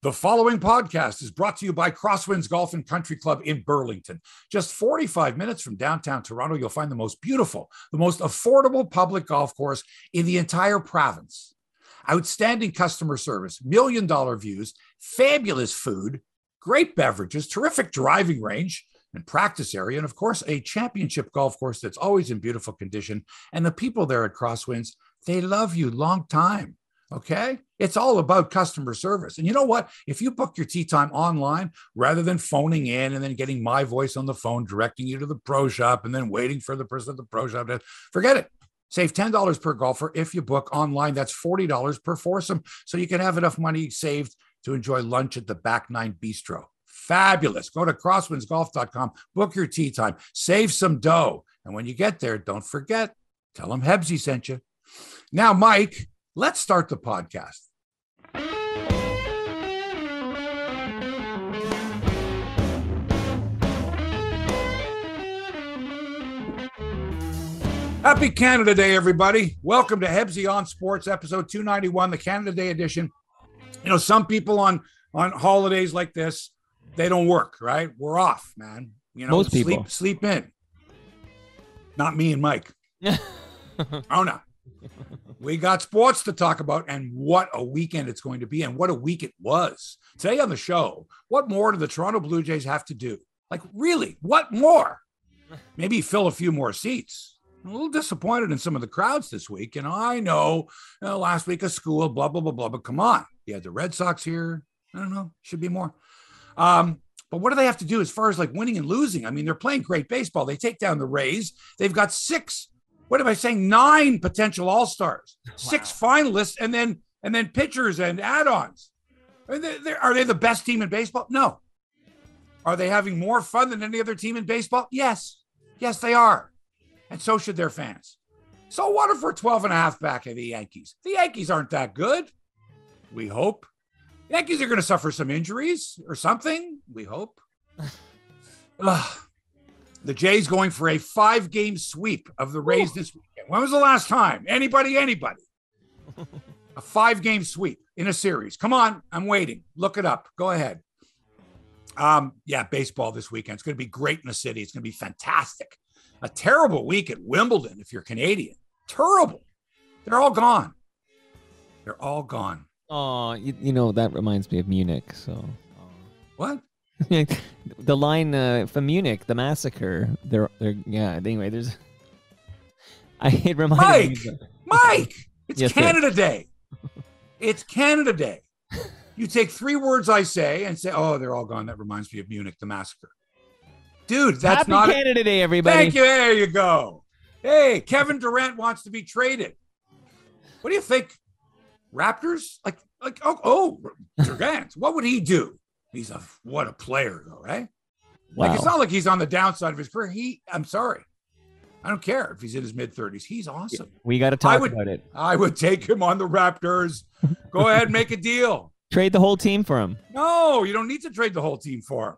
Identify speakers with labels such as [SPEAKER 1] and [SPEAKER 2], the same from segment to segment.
[SPEAKER 1] The following podcast is brought to you by Crosswinds Golf and Country Club in Burlington. Just 45 minutes from downtown Toronto, you'll find the most beautiful, the most affordable public golf course in the entire province. Outstanding customer service, million dollar views, fabulous food, great beverages, terrific driving range and practice area, and of course, a championship golf course that's always in beautiful condition. And the people there at Crosswinds, they love you long time. Okay. It's all about customer service. And you know what? If you book your tee time online rather than phoning in and then getting my voice on the phone, directing you to the pro shop and then waiting for the person at the pro shop to forget it. Save $10 per golfer if you book online. That's $40 per foursome. So you can have enough money saved to enjoy lunch at the Back Nine Bistro. Fabulous. Go to crosswindsgolf.com, book your tee time, save some dough. And when you get there, don't forget, tell them Hebsy sent you. Now, Mike, let's start the podcast. Happy Canada Day, everybody. Welcome to Hebsy on Sports, episode 291, the Canada Day edition. You know, some people on on holidays like this, they don't work, right? We're off, man. You know,
[SPEAKER 2] Most
[SPEAKER 1] sleep
[SPEAKER 2] people.
[SPEAKER 1] sleep in. Not me and Mike. oh no. We got sports to talk about, and what a weekend it's going to be, and what a week it was. Today on the show, what more do the Toronto Blue Jays have to do? Like, really, what more? Maybe fill a few more seats. I'm a little disappointed in some of the crowds this week. And I know you know, last week of school, blah, blah, blah, blah, but come on. You had the Red Sox here. I don't know, should be more. Um, but what do they have to do as far as like winning and losing? I mean, they're playing great baseball. They take down the Rays. They've got six, what am I saying? Nine potential all-stars, six finalists, and then and then pitchers and add-ons. Are they, they're- they the best team in baseball? No. Are they having more fun than any other team in baseball? Yes. Yes, they are. And so should their fans. So what if we're 12 and a half back of the Yankees? The Yankees aren't that good. We hope. Yankees are going to suffer some injuries or something. We hope. Ugh. the Jays going for a five game sweep of the Rays this weekend. When was the last time? Anybody, anybody? a five game sweep in a series. Come on. I'm waiting. Look it up. Go ahead. Um, yeah, baseball this weekend. It's going to be great in the city. It's going to be fantastic. A terrible week at Wimbledon if you're Canadian. Terrible. They're all gone. They're all gone.
[SPEAKER 2] Oh, you, you know that reminds me of Munich. So
[SPEAKER 1] What?
[SPEAKER 2] the line uh, from Munich, the massacre. They're, they're yeah. Anyway, there's. I it reminded
[SPEAKER 1] Mike!
[SPEAKER 2] me.
[SPEAKER 1] Mike, it's
[SPEAKER 2] Yes, sir.
[SPEAKER 1] Canada Day. It's Canada Day. You take three words I say and say, oh, they're all gone. That reminds me of Munich, the massacre. Dude, that's
[SPEAKER 2] Happy
[SPEAKER 1] not.
[SPEAKER 2] Canada Day, everybody.
[SPEAKER 1] Thank you. There you go. Hey, Kevin Durant wants to be traded. What do you think? Raptors? Like, like, oh, oh, Durant. what would he do? He's a what a player, though, right? Like, it's not like he's on the downside of his career. He, I'm sorry. I don't care if he's in his mid 30s. He's awesome.
[SPEAKER 2] We got to talk
[SPEAKER 1] would-
[SPEAKER 2] about it.
[SPEAKER 1] I would take him on the Raptors. Go ahead and make a deal.
[SPEAKER 2] Trade the whole team for him.
[SPEAKER 1] No, you don't need to trade the whole team for him.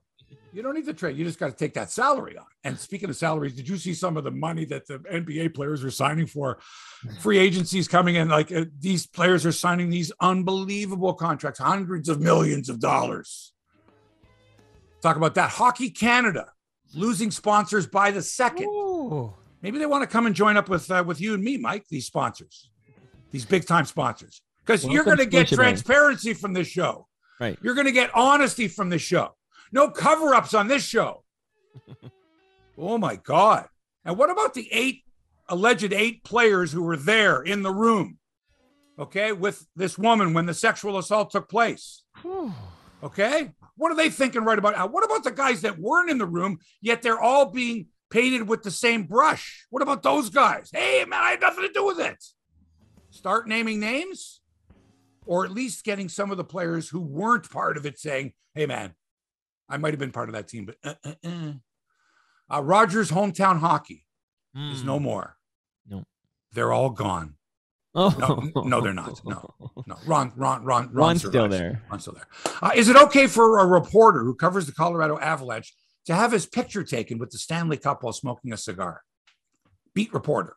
[SPEAKER 1] You don't need to trade. You just got to take that salary on. And speaking of salaries, did you see some of the money that the NBA players are signing for? Free agencies coming in. Like uh, these players are signing these unbelievable contracts, hundreds of millions of dollars. Talk about that. Hockey Canada losing sponsors by the second.
[SPEAKER 2] Ooh.
[SPEAKER 1] Maybe they want to come and join up with uh, with you and me, Mike. These sponsors, these big time sponsors, because you're going to get
[SPEAKER 2] Scotiabank.
[SPEAKER 1] transparency from this show.
[SPEAKER 2] Right.
[SPEAKER 1] You're going to get honesty from this show. No cover ups on this show. oh my God! And what about the eight alleged eight players who were there in the room? Okay, with this woman when the sexual assault took place. Okay. What are they thinking right about now? What about the guys that weren't in the room, yet they're all being painted with the same brush? What about those guys? Hey, man, I had nothing to do with it. Start naming names, or at least getting some of the players who weren't part of it saying, hey, man, I might have been part of that team, but uh, uh, uh. Uh, Rogers hometown hockey is
[SPEAKER 2] Mm.
[SPEAKER 1] no more.
[SPEAKER 2] No.
[SPEAKER 1] They're all gone.
[SPEAKER 2] Oh.
[SPEAKER 1] No, no, they're not. No. No, Ron, Ron, Ron, Ron
[SPEAKER 2] Ron's still
[SPEAKER 1] survives.
[SPEAKER 2] there.
[SPEAKER 1] Ron's still there. Uh, is it okay for a reporter who covers the Colorado Avalanche to have his picture taken with the Stanley Cup while smoking a cigar? Beat reporter.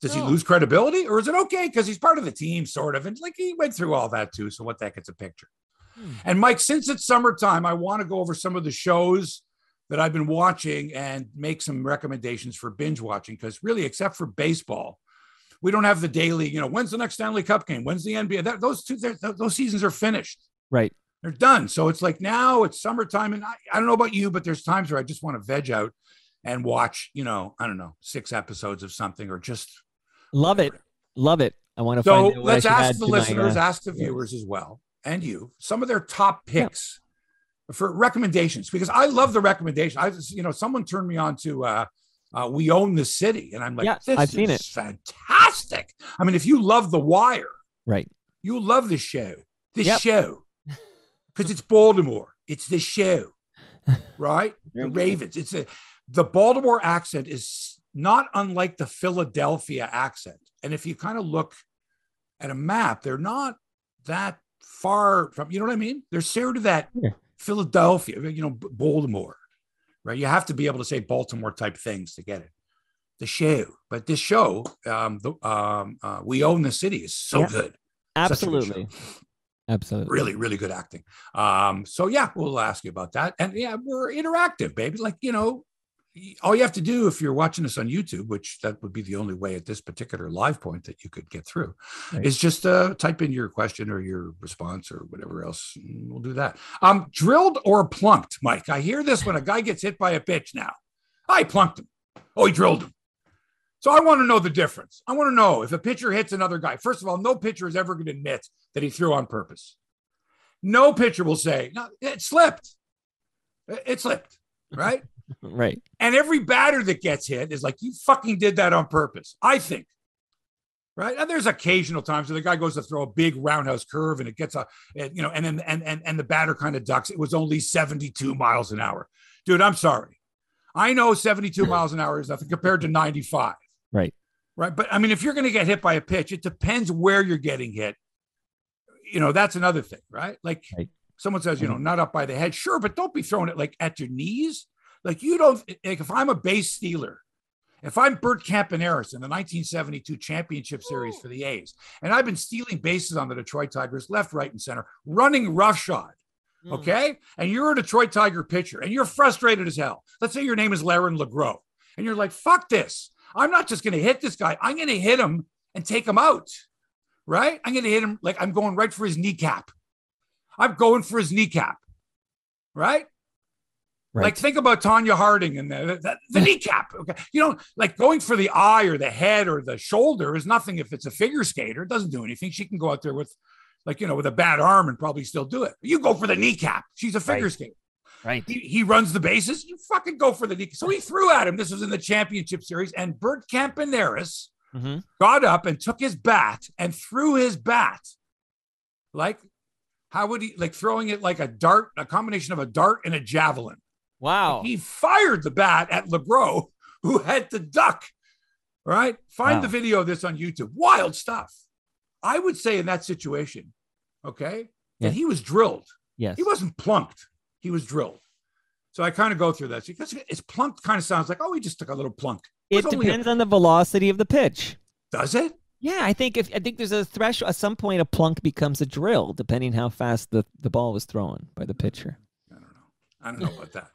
[SPEAKER 1] Does he lose credibility, or is it okay because he's part of the team, sort of? And like he went through all that too. So what the heck? It's a picture. And Mike, since it's summertime, I want to go over some of the shows that I've been watching and make some recommendations for binge watching because really, except for baseball, we don't have the daily. You know, when's the next Stanley Cup game? When's the NBA? That, those two, those seasons are finished.
[SPEAKER 2] Right.
[SPEAKER 1] They're done. So it's like now it's summertime, and I, I don't know about you, but there's times where I just want to veg out and watch. You know, I don't know, six episodes of something or just
[SPEAKER 2] love it, love it. I want to.
[SPEAKER 1] So let's ask the listeners, my, uh, ask the viewers as well, and you some of their top picks yeah. for recommendations because I love the recommendation. I just, you know, someone turned me on to uh, uh, We Own the City, and I'm like,
[SPEAKER 2] yeah,
[SPEAKER 1] this
[SPEAKER 2] I've seen it.
[SPEAKER 1] fantastic. I mean, if you love The Wire,
[SPEAKER 2] right,
[SPEAKER 1] you love this show. This
[SPEAKER 2] yep.
[SPEAKER 1] show because it's Baltimore. It's the show, right? the Ravens. It's a the Baltimore accent is not unlike the Philadelphia accent. And if you kind of look at a map, they're not that far from, you know what I mean? They're sort of that yeah. Philadelphia, you know, Baltimore, right? You have to be able to say Baltimore type things to get it. The show, but this show, um, the, um, uh, we own the city is so yeah. good.
[SPEAKER 2] Absolutely. Absolutely.
[SPEAKER 1] Really, really good acting. Um, so yeah, we'll ask you about that. And yeah, we're interactive, baby. Like, you know, all you have to do if you're watching this on YouTube, which that would be the only way at this particular live point that you could get through, right. is just uh, type in your question or your response or whatever else. We'll do that. Um, drilled or plunked, Mike? I hear this when a guy gets hit by a pitch now. I plunked him. Oh, he drilled him. So I want to know the difference. I want to know if a pitcher hits another guy. First of all, no pitcher is ever going to admit that he threw on purpose. No pitcher will say, no, it slipped. It slipped, right?
[SPEAKER 2] right.
[SPEAKER 1] And every batter that gets hit is like, you fucking did that on purpose, I think. Right. And there's occasional times where the guy goes to throw a big roundhouse curve and it gets a, you know, and then, and, and, and the batter kind of ducks. It was only 72 miles an hour. Dude, I'm sorry. I know 72 miles an hour is nothing compared to 95.
[SPEAKER 2] Right.
[SPEAKER 1] Right. But I mean, if you're going to get hit by a pitch, it depends where you're getting hit. You know, that's another thing, right? Like right. someone says, you know, mm-hmm. not up by the head. Sure, but don't be throwing it like at your knees. Like you don't, like if I'm a base stealer, if I'm Bert Campaneris in the 1972 championship series for the A's, and I've been stealing bases on the Detroit Tigers left, right, and center, running roughshod, mm. okay? And you're a Detroit Tiger pitcher and you're frustrated as hell. Let's say your name is Lerrin LaGrow, and you're like, fuck this. I'm not just going to hit this guy. I'm going to hit him and take him out. Right? I'm going to hit him like I'm going right for his kneecap. I'm going for his kneecap. Right? Right. Like think about Tonya Harding and the, the, the kneecap. Okay, you know, like going for the eye or the head or the shoulder is nothing if it's a figure skater. It doesn't do anything. She can go out there with, like you know, with a bad arm and probably still do it. You go for the kneecap. She's a figure
[SPEAKER 2] right.
[SPEAKER 1] skater.
[SPEAKER 2] Right.
[SPEAKER 1] He, he, runs the bases. You fucking go for the. So he threw at him. This was in the championship series, and Bert Campaneris mm-hmm. got up and took his bat and threw his bat. Like, how would he like throwing it like a dart, a combination of a dart and a javelin?
[SPEAKER 2] Wow.
[SPEAKER 1] He fired the bat at LaGrow, who had to duck. Right. Find wow. the video of this on YouTube. Wild stuff. I would say in that situation, okay, yeah. that he was drilled.
[SPEAKER 2] Yes.
[SPEAKER 1] He wasn't plunked he was drilled. So I kind of go through that because it's plunk kind of sounds like, oh, he just took a little plunk.
[SPEAKER 2] It, it depends on the velocity of the pitch.
[SPEAKER 1] Does it?
[SPEAKER 2] Yeah, I think if I think there's a threshold at some point a plunk becomes a drill, depending how fast the, the ball was thrown by the pitcher.
[SPEAKER 1] I don't know. I don't know about that.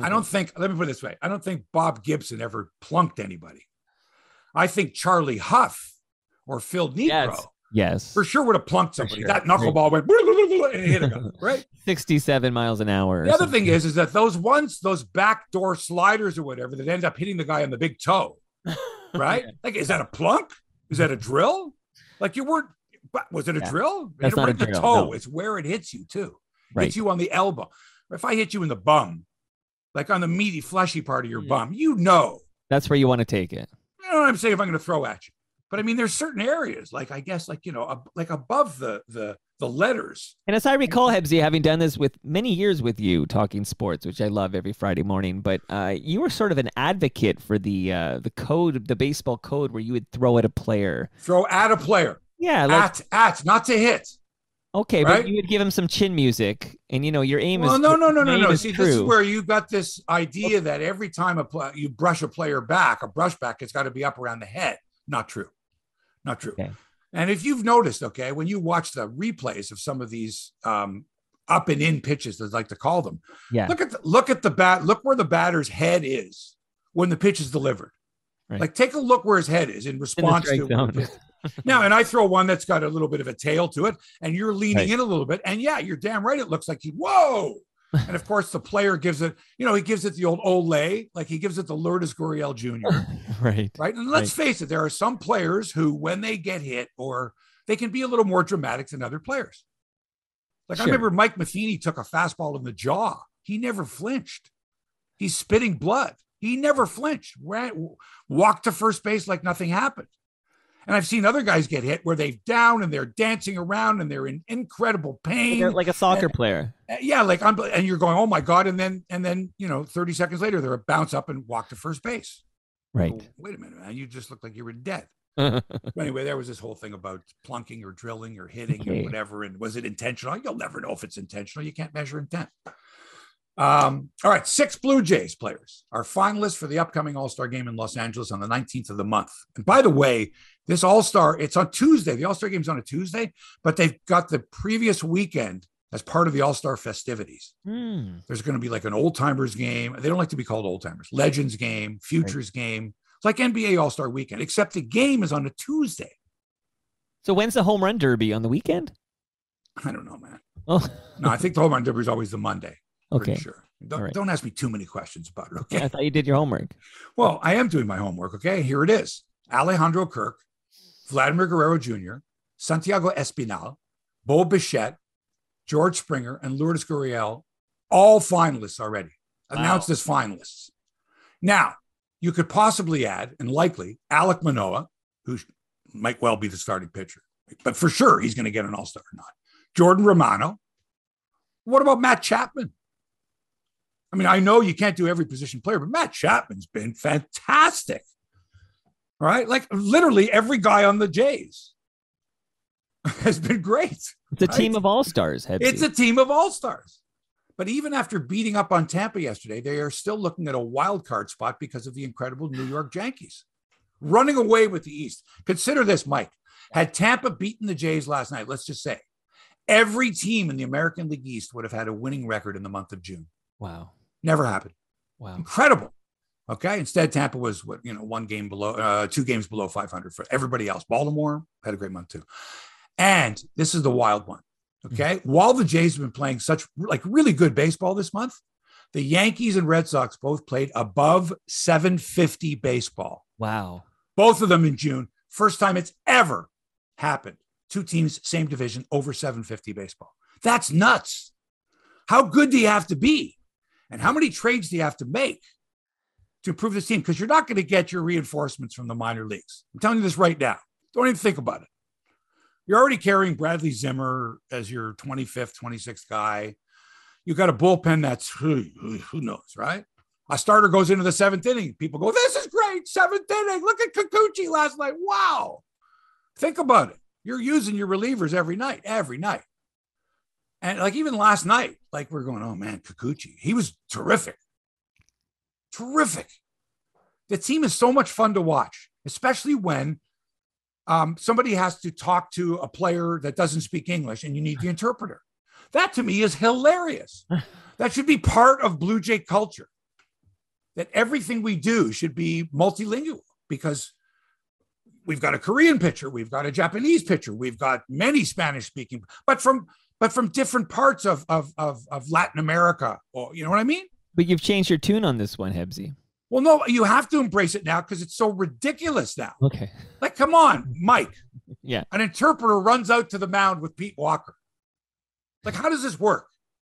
[SPEAKER 1] I, I don't think let me put it this way. I don't think Bob Gibson ever plunked anybody. I think Charlie Hough or Phil Niekro
[SPEAKER 2] yes. Yes.
[SPEAKER 1] For sure would have plunked somebody. Sure. That knuckleball went and hit a guy, right?
[SPEAKER 2] 67 miles an hour.
[SPEAKER 1] The other thing is, is that those ones, those backdoor sliders or whatever that end up hitting the guy on the big toe, right? yeah. Like, is that a plunk? Is that a drill? Like you weren't, was it a yeah. drill?
[SPEAKER 2] That's not right a drill,
[SPEAKER 1] the toe.
[SPEAKER 2] No.
[SPEAKER 1] It's where it hits you too.
[SPEAKER 2] Right.
[SPEAKER 1] Hits you on the elbow. If I hit you in the bum, like on the meaty, fleshy part of your yeah. bum, you know.
[SPEAKER 2] That's where you want to take it.
[SPEAKER 1] You know what I'm saying? If I'm going to throw at you. But I mean, there's certain areas, like I guess, like you know, like above the the the letters.
[SPEAKER 2] And as I recall, Hebsy, having done this with many years with you, talking sports, which I love every Friday morning, but uh, you were sort of an advocate for the uh, the code, the baseball code, where you would throw at a player.
[SPEAKER 1] Throw at a player.
[SPEAKER 2] Yeah,
[SPEAKER 1] like, at at, not to hit.
[SPEAKER 2] Okay, right? but you would give him some chin music, and you know your aim well,
[SPEAKER 1] is. no, no, no, no, no. See, true. this is where you got this idea that every time a pl- you brush a player back, a brush back, it's got to be up around the head. Not true. Not true. Okay. And if you've noticed, okay, when you watch the replays of some of these um, up and in pitches, as I like to call them.
[SPEAKER 2] Yeah.
[SPEAKER 1] Look at the, look at the bat. Look where the batter's head is when the pitch is delivered.
[SPEAKER 2] Right.
[SPEAKER 1] Like take a look where his head is in response
[SPEAKER 2] strike
[SPEAKER 1] to now. And I throw one that's got a little bit of a tail to it, and you're leaning
[SPEAKER 2] Right.
[SPEAKER 1] in a little bit, and yeah, you're damn right. It looks like he whoa. And of course, the player gives it. You know, he gives it the old Olay, like he gives it the Lourdes Gurriel Jr.
[SPEAKER 2] right.
[SPEAKER 1] right? And let's face it, there are some players who, when they get hit, or they can be a little more dramatic than other players. Like I remember Mike Matheny took a fastball in the jaw. He never flinched. He's spitting blood. He never flinched. Ran, walked to first base like nothing happened. And I've seen other guys get hit where they've down and they're dancing around and they're in incredible pain.
[SPEAKER 2] Like, a- like a soccer player.
[SPEAKER 1] Uh, yeah, like I'm, and you're going, oh my god, and then and then you know, 30 seconds later, they're a bounce up and walk to first base.
[SPEAKER 2] Right.
[SPEAKER 1] Wait a minute, man, you just look like you were dead. Anyway, there was this whole thing about plunking or drilling or hitting
[SPEAKER 2] Okay.
[SPEAKER 1] or whatever. And was it intentional? You'll never know if it's intentional. You can't measure intent. Um, all right, six Blue Jays players are finalists for the upcoming All Star game in Los Angeles on the 19th of the month. And by the way, this All Star, it's on Tuesday. The All Star game's on a Tuesday, but they've got the previous weekend as part of the All Star festivities.
[SPEAKER 2] Hmm.
[SPEAKER 1] There's going to be like an old timers game. They don't like to be called old timers, legends game, futures game. It's like NBA All Star weekend, except the game is on a Tuesday.
[SPEAKER 2] So when's the home run derby on the weekend?
[SPEAKER 1] I don't know, man.
[SPEAKER 2] Oh,
[SPEAKER 1] No, I think the home run derby is always the Monday.
[SPEAKER 2] Okay.
[SPEAKER 1] sure. Don't,
[SPEAKER 2] right.
[SPEAKER 1] don't ask me too many questions about it. Okay.
[SPEAKER 2] I thought you did your homework.
[SPEAKER 1] Well, I am doing my homework. Okay. Here it is Alejandro Kirk, Vladimir Guerrero Jr., Santiago Espinal, Bo Bichette, George Springer, and Lourdes Gurriel, all finalists already, announced
[SPEAKER 2] Wow.
[SPEAKER 1] as finalists. Now, you could possibly add, and likely, Alek Manoah, who might well be the starting pitcher, but for sure he's going to get an all star or not. Jordan Romano. What about Matt Chapman? I mean, I know you can't do every position player, but Matt Chapman's been fantastic. Right? Like literally every guy on the Jays has been great.
[SPEAKER 2] It's a
[SPEAKER 1] Right.
[SPEAKER 2] team of all stars.
[SPEAKER 1] It's a team of all stars. But even after beating up on Tampa yesterday, they are still looking at a wild card spot because of the incredible New York Yankees running away with the East. Consider this, Mike. Had Tampa beaten the Jays last night, let's just say every team in the American League East would have had a winning record in the month of June.
[SPEAKER 2] wow.
[SPEAKER 1] Never happened.
[SPEAKER 2] Wow.
[SPEAKER 1] Incredible. Okay. Instead, Tampa was what, you know, one game below, uh, two games below 500 for everybody else. Baltimore had a great month too. And this is the wild one. Okay. While the Jays have been playing such like really good baseball this month, the Yankees and Red Sox both played above 750 baseball,
[SPEAKER 2] Wow.
[SPEAKER 1] both of them in June. First time it's ever happened. Two teams, same division, over 750 baseball. That's nuts. How good do you have to be? And how many trades do you have to make to improve this team? Because you're not going to get your reinforcements from the minor leagues. I'm telling you this right now. Don't even think about it. You're already carrying Bradley Zimmer as your 25th, 26th guy. You got a bullpen that's who, who who knows, right? A starter goes into the seventh inning. People go, This is great. Seventh inning. Look at Kikuchi last night. Wow. Think about it. You're using your relievers every night, every night. And like even last night, like we're going, oh man, Kikuchi, he was terrific. Terrific. The team is so much fun to watch, especially when um, somebody has to talk to a player that doesn't speak English and you need the interpreter. That to me is hilarious. that should be part of Blue Jay culture. That everything we do should be multilingual because we've got a Korean pitcher, we've got a Japanese pitcher, we've got many Spanish speaking, but from but from different parts of, of of of Latin America, or you know what I mean?
[SPEAKER 2] But you've changed your tune on this one, Hebsy.
[SPEAKER 1] Well, no, you have to embrace it now because it's so ridiculous now.
[SPEAKER 2] Okay.
[SPEAKER 1] Like, come on, Mike.
[SPEAKER 2] Yeah.
[SPEAKER 1] An interpreter runs out to the mound with Pete Walker. Like, how does this work?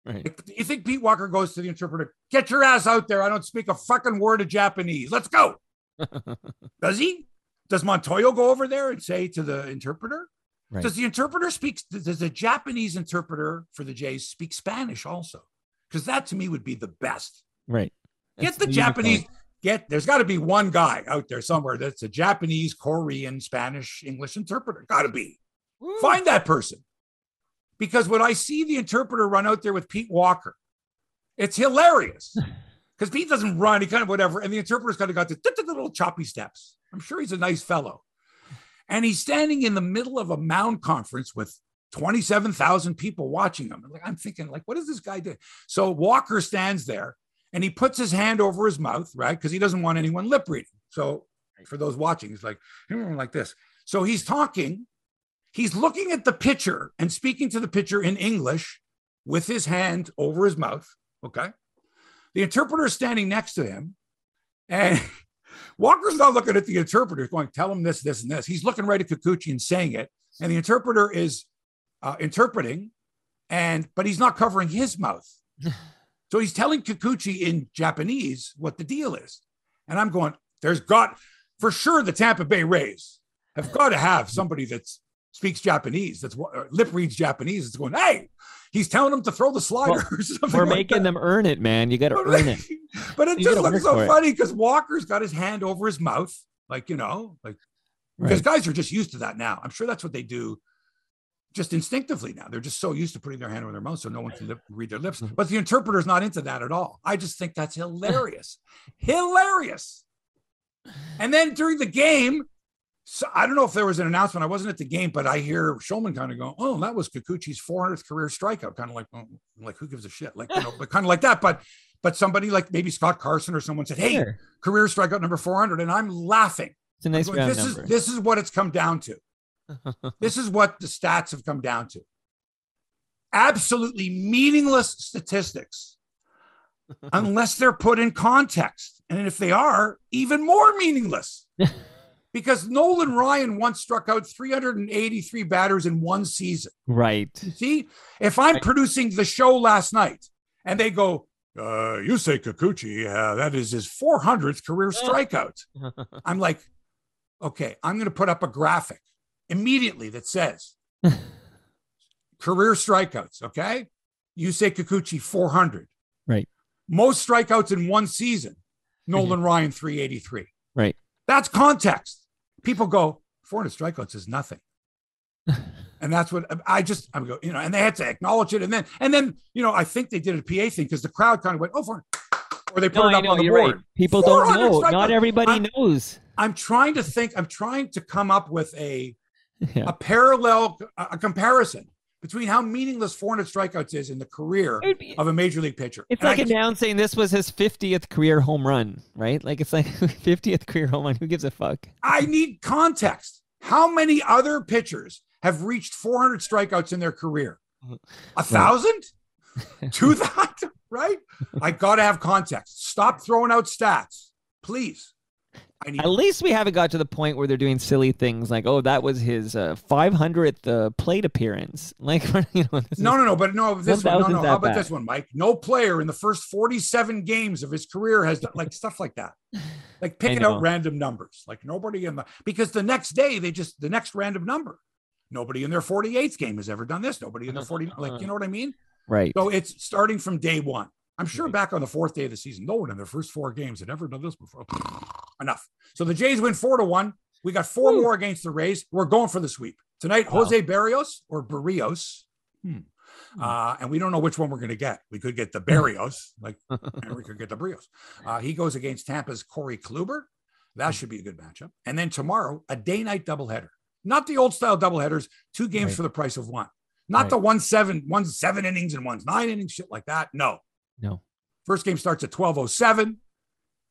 [SPEAKER 2] Right.
[SPEAKER 1] Like, you think Pete Walker goes to the interpreter, get your ass out there. I don't speak a fucking word of Japanese. Let's go. Does he? Does Montoyo go over there and say to the interpreter?
[SPEAKER 2] Right.
[SPEAKER 1] Does the interpreter speak? Does the Japanese interpreter for the Jays speak Spanish also? Because that to me would be the best.
[SPEAKER 2] Right.
[SPEAKER 1] Get
[SPEAKER 2] That's
[SPEAKER 1] the
[SPEAKER 2] unicorn.
[SPEAKER 1] Japanese. Get there's got to be one guy out there somewhere that's a Japanese, Korean, Spanish, English interpreter. Got to be.
[SPEAKER 2] Woo.
[SPEAKER 1] Find that person. Because when I see the interpreter run out there with Pete Walker, it's hilarious. Because Pete doesn't run, he kind of whatever. And the interpreter's kind of got the little choppy steps. I'm sure he's a nice fellow. And he's standing in the middle of a mound conference with 27,000 people watching him. Like I'm thinking, like, what is this guy doing? So Walker stands there and he puts his hand over his mouth, right? Because he doesn't want anyone lip reading. So for those watching, he's like, like this. So he's talking, he's looking at the pitcher and speaking to the pitcher in English with his hand over his mouth. Okay. The interpreter is standing next to him. And Walker's not looking at the interpreter, He's going, tell him this, this, and this. He's looking right at Kikuchi and saying it. And the interpreter is uh, interpreting, and but he's not covering his mouth. so he's telling Kikuchi in Japanese what the deal is. And I'm going, there's got for sure the Tampa Bay Rays have got to have somebody that speaks Japanese, that's what uh, lip reads Japanese. It's going, hey, he's telling them to throw the slider.
[SPEAKER 2] Well, we're like making that. them earn it, man. You got to earn it.
[SPEAKER 1] but it you just looks so funny because Walker's got his hand over his mouth, like you know, like because right. guys are just used to that now. I'm sure that's what they do just instinctively now. They're just so used to putting their hand over their mouth so no one can lip, read their lips. Mm-hmm. But the interpreter's not into that at all. I just think that's hilarious. hilarious. And then during the game, so I don't know if there was an announcement. I wasn't at the game, but I hear Shulman kind of go, "Oh, that was Kikuchi's 400th career strikeout." Kind of like, oh, like who gives a shit? Like, you know, but kind of like that. But, but somebody like maybe Scott Carson or someone said, "Hey, sure. career strikeout number 400," and I'm laughing.
[SPEAKER 2] It's a nice
[SPEAKER 1] going, This number. is this is what it's come down to this is what the stats have come down to absolutely meaningless statistics unless they're put in context. And if they are, even more meaningless. because Nolan Ryan once struck out 383 batters in one season.
[SPEAKER 2] Right.
[SPEAKER 1] See, if I'm right. producing the show last night and they go, uh, you say Kikuchi, uh, that is his 400th career strikeout. I'm like, okay, I'm going to put up a graphic immediately that says career strikeouts. Okay. You say Kikuchi 400.
[SPEAKER 2] Right.
[SPEAKER 1] Most strikeouts in one season. Nolan mm-hmm. Ryan 383.
[SPEAKER 2] Right.
[SPEAKER 1] That's context. People go, 400 strikeouts is nothing. and that's what I just I'm go, you know, and they had to acknowledge it. And then and then, you know, I think they did a PA thing because the crowd kind of went, oh, for or they put no, it up know, on the board. Right.
[SPEAKER 2] People don't know. Not everybody
[SPEAKER 1] I'm,
[SPEAKER 2] knows.
[SPEAKER 1] I'm trying to think, I'm trying to come up with a yeah. a parallel, a comparison between how meaningless 400 strikeouts is in the career be, of a major league pitcher.
[SPEAKER 2] It's and like announcing this was his 50th career home run, right? Like it's like 50th career home run. Who gives a fuck?
[SPEAKER 1] I need context. How many other pitchers have reached 400 strikeouts in their career? A thousand? Two thousand? Right? I got to have context. Stop throwing out stats, please.
[SPEAKER 2] At least we haven't got to the point where they're doing silly things like, oh, that was his uh, 500th uh, plate appearance. Like, you know,
[SPEAKER 1] no, no, no, but no, this one, no, no. How about bad. this one, Mike? No player in the first 47 games of his career has done like stuff like that, like picking out random numbers. Like nobody in the because the next day they just the next random number. Nobody in their 48th game has ever done this. Nobody in their 40, like you know what I mean?
[SPEAKER 2] Right.
[SPEAKER 1] So it's starting from day one. I'm sure back on the fourth day of the season, no one in their first four games had ever done this before. Enough. So the Jays win four to one. We got four Ooh. more against the Rays. We're going for the sweep tonight. Wow. Jose Barrios or Barrios. Hmm. Uh, and we don't know which one we're going to get. We could get the Barrios, like, and we could get the Berrios. Uh, he goes against Tampa's Corey Kluber. That hmm. should be a good matchup. And then tomorrow, a day night doubleheader. Not the old style doubleheaders, two games right. for the price of one. Not right. the one seven, one seven innings and one's nine innings, shit like that. No.
[SPEAKER 2] No.
[SPEAKER 1] First game starts at 1207.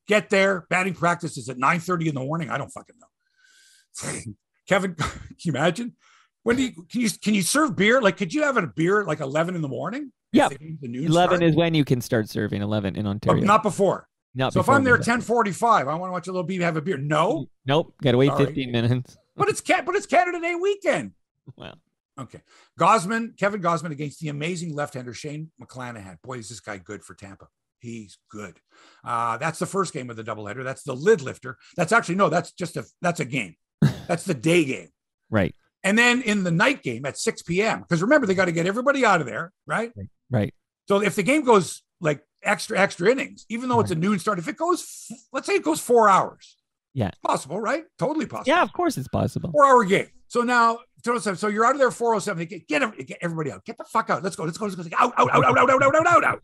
[SPEAKER 1] Get there. Batting practice is at 9:30 in the morning. I don't fucking know. Kevin, can you imagine? When do you can you can you serve beer? Like, could you have a beer at like 11 in the morning?
[SPEAKER 2] Yeah. 11 start? is when you can start serving 11 in oh, Ontario.
[SPEAKER 1] But not before.
[SPEAKER 2] Not
[SPEAKER 1] so if I'm there at 1045, I want to watch a little beat, have a beer. No.
[SPEAKER 2] Mm, nope. Gotta wait Sorry. 15 minutes.
[SPEAKER 1] but it's but it's Canada Day weekend.
[SPEAKER 2] Well.
[SPEAKER 1] Okay. Gausman, Kevin Gausman against the amazing left-hander Shane McClanahan. Boy, is this guy good for Tampa. He's good. Uh, that's the first game of the doubleheader. That's the lid lifter. That's actually no, that's just a that's a game. That's the day game.
[SPEAKER 2] Right.
[SPEAKER 1] And then in the night game at 6 p.m. Because remember, they got to get everybody out of there, right?
[SPEAKER 2] Right.
[SPEAKER 1] So if the game goes like extra, extra innings, even though right. it's a noon start, if it goes, let's say it goes four hours.
[SPEAKER 2] Yeah.
[SPEAKER 1] It's possible, right? Totally possible.
[SPEAKER 2] Yeah, of course it's possible.
[SPEAKER 1] Four hour game. So now, so you're out of there 407. Get, get everybody out. Get the fuck out. Let's go. Let's go. Let's go. Out, out, out, out, out, out, out, out, out, out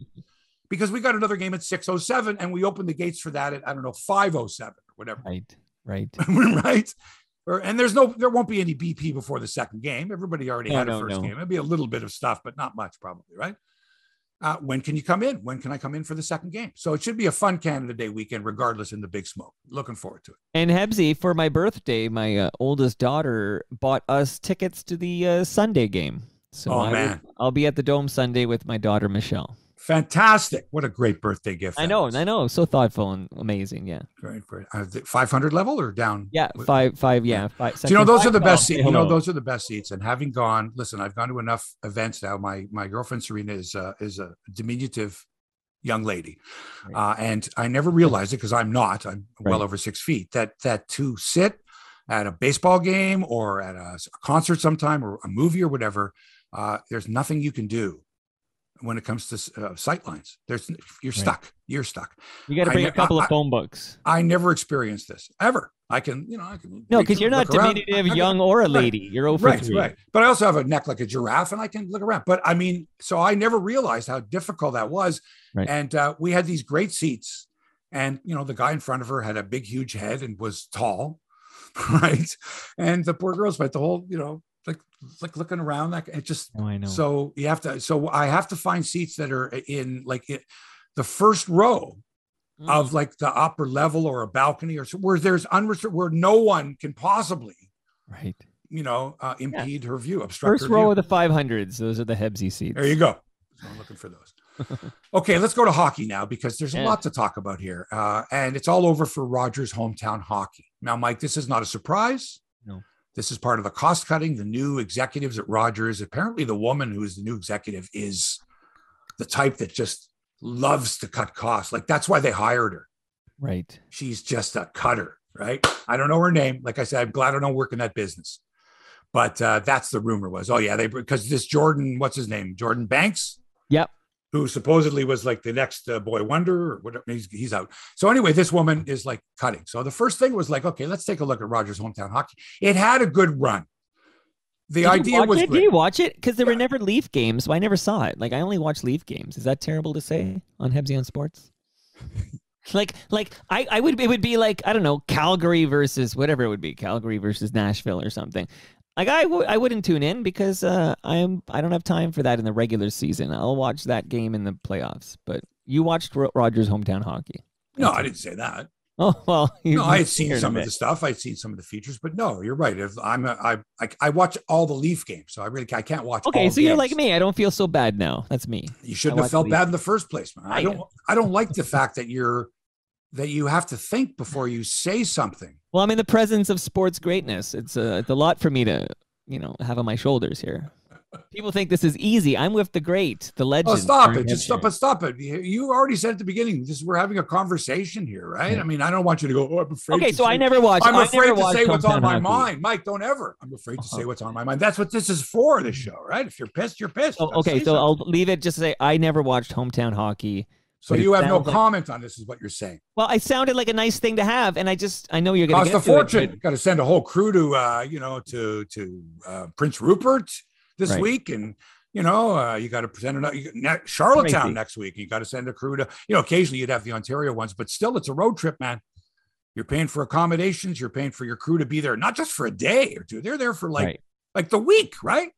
[SPEAKER 1] because we got another game at 607 and we opened the gates for that at I don't know 507 or whatever.
[SPEAKER 2] Right. Right.
[SPEAKER 1] right. or and there's no there won't be any BP before the second game. Everybody already
[SPEAKER 2] No,
[SPEAKER 1] had a
[SPEAKER 2] no,
[SPEAKER 1] first
[SPEAKER 2] no.
[SPEAKER 1] game. It'll be a little bit of stuff, but not much probably, right? Uh, when can you come in? When can I come in for the second game? So it should be a fun Canada Day weekend, regardless in the big smoke. Looking forward to it.
[SPEAKER 2] And Hebsy, for my birthday, my uh, oldest daughter bought us tickets to the uh, Sunday game. So
[SPEAKER 1] Oh,
[SPEAKER 2] I will-
[SPEAKER 1] man.
[SPEAKER 2] I'll be at the Dome Sunday with my daughter Michelle.
[SPEAKER 1] Fantastic! What a great birthday gift.
[SPEAKER 2] I know,
[SPEAKER 1] was.
[SPEAKER 2] I know, so thoughtful and amazing. Yeah,
[SPEAKER 1] Great, great. Uh, 500 level or down?
[SPEAKER 2] yeah, five, five, yeah, five.
[SPEAKER 1] Do you know those are the best seats? You know those are the best seats. And having gone, listen, I've gone to enough events now. My my girlfriend Serena is uh, is a diminutive young lady, uh, and I never realized it because I'm not. I'm well over six feet. That that to sit at a baseball game or at a concert sometime or a movie or whatever, uh, there's nothing you can do when it comes to uh, sight lines. There's you're
[SPEAKER 2] Right.
[SPEAKER 1] stuck. You're stuck.
[SPEAKER 2] You got to bring a couple
[SPEAKER 1] I-
[SPEAKER 2] of phone books.
[SPEAKER 1] I never experienced this ever. I can, you know, I can.
[SPEAKER 2] No, because you're not diminutive, young, or a
[SPEAKER 1] right.
[SPEAKER 2] lady. You're over
[SPEAKER 1] right,
[SPEAKER 2] three.
[SPEAKER 1] right. But I also have a neck like a giraffe, and I can look around. But I mean, so I never realized how difficult that was.
[SPEAKER 2] Right.
[SPEAKER 1] And uh, we had these great seats, and you know, the guy in front of her had a big, huge head and was tall, right? And the poor girl spent the whole, you know, like like looking around, like it just.
[SPEAKER 2] Oh, I know.
[SPEAKER 1] So you have to. So I have to find seats that are in like it, the first row
[SPEAKER 2] Mm.
[SPEAKER 1] of like the upper level or a balcony or so, where there's unrestricted where no one can possibly
[SPEAKER 2] right.
[SPEAKER 1] you know uh, impede her view obstruct
[SPEAKER 2] First
[SPEAKER 1] her
[SPEAKER 2] row
[SPEAKER 1] view.
[SPEAKER 2] of the 500s. Those are the Hebsy seats.
[SPEAKER 1] there you go so i'm looking for those okay let's go to hockey now because there's a
[SPEAKER 2] Yeah.
[SPEAKER 1] lot to talk about here uh, and it's all over for rogers hometown hockey now mike this is not a surprise
[SPEAKER 2] No.
[SPEAKER 1] This is part of the cost cutting the new executives at rogers apparently the woman who is the new executive is the type that just loves to cut costs like that's why they hired her
[SPEAKER 2] Right.
[SPEAKER 1] she's just a cutter, right? I don't know her name. Like I said, I'm glad I don't work in that business. But uh, that's the rumor was. Oh yeah, they because this Jordan, what's his name? Jordan Banks,
[SPEAKER 2] Yep.
[SPEAKER 1] Who supposedly was like the next uh, boy wonder or whatever. He's, he's out. So anyway, this woman is like cutting. So the first thing was like, okay, let's take a look at Rogers hometown hockey. It had a good run. The
[SPEAKER 2] Did
[SPEAKER 1] idea
[SPEAKER 2] watch
[SPEAKER 1] was
[SPEAKER 2] it? Did you watch it? Because there were never Leaf games, so I never saw it. Like I only watched Leaf games. Is that terrible to say on Hebsy on Sports? like, like I, I would. It would be like I don't know, Calgary versus whatever it would be, Calgary versus Nashville or something. Like I w- I wouldn't tune in because uh, I am I don't have time for that in the regular season. I'll watch that game in the playoffs. But you watched Ro- Rogers hometown hockey.
[SPEAKER 1] no, I didn't say that.
[SPEAKER 2] Oh well,
[SPEAKER 1] No, I had seen some of the stuff. I'd seen some of the features, but no, you're right. If I'm a, I, I I watch all the Leaf games, so I really I can't watch.
[SPEAKER 2] Okay, so you're like me. I don't feel so bad now. That's me.
[SPEAKER 1] You shouldn't
[SPEAKER 2] I
[SPEAKER 1] have felt bad in the first place, man. I
[SPEAKER 2] I
[SPEAKER 1] don't.
[SPEAKER 2] know.
[SPEAKER 1] I don't like the fact that you're that you have to think before you say something.
[SPEAKER 2] Well, I'm in the presence of sports greatness. It's a, it's a lot for me to, you know, have on my shoulders here. People think this is easy. I'm with the great, the legend.
[SPEAKER 1] Oh, stop it! Just stop it! Stop it! You already said at the beginning. This we're having a conversation here, right?
[SPEAKER 2] Yeah.
[SPEAKER 1] I mean, I don't want you to go. Oh, I'm afraid.
[SPEAKER 2] Okay,
[SPEAKER 1] to
[SPEAKER 2] so I never watched.
[SPEAKER 1] I'm afraid to say what's on my mind, Mike. Don't ever. I'm afraid to say
[SPEAKER 2] Uh-huh.
[SPEAKER 1] what's on my mind. That's what this is for. The show, right? If you're pissed, you're pissed. Gotta
[SPEAKER 2] okay,
[SPEAKER 1] say
[SPEAKER 2] so I'll leave it. Just to say I never watched hometown hockey.
[SPEAKER 1] So
[SPEAKER 2] but
[SPEAKER 1] you have no
[SPEAKER 2] like-
[SPEAKER 1] comment on this, is what you're saying.
[SPEAKER 2] Well, I sounded like a nice thing to have, and I just I know you're going to
[SPEAKER 1] Cost
[SPEAKER 2] get
[SPEAKER 1] a
[SPEAKER 2] to it, but-
[SPEAKER 1] fortune. Got to send a whole crew to, uh, you know, to to uh, Prince Rupert this
[SPEAKER 2] Right.
[SPEAKER 1] week, and you know, uh, you got to present another you, ne- Charlottetown
[SPEAKER 2] Crazy.
[SPEAKER 1] next week. You got to send a crew to, you know, occasionally you'd have the Ontario ones, but still, it's a road trip, man. You're paying for accommodations. You're paying for your crew to be there, not just for a day or two. They're there for like
[SPEAKER 2] Right.
[SPEAKER 1] like the week, right?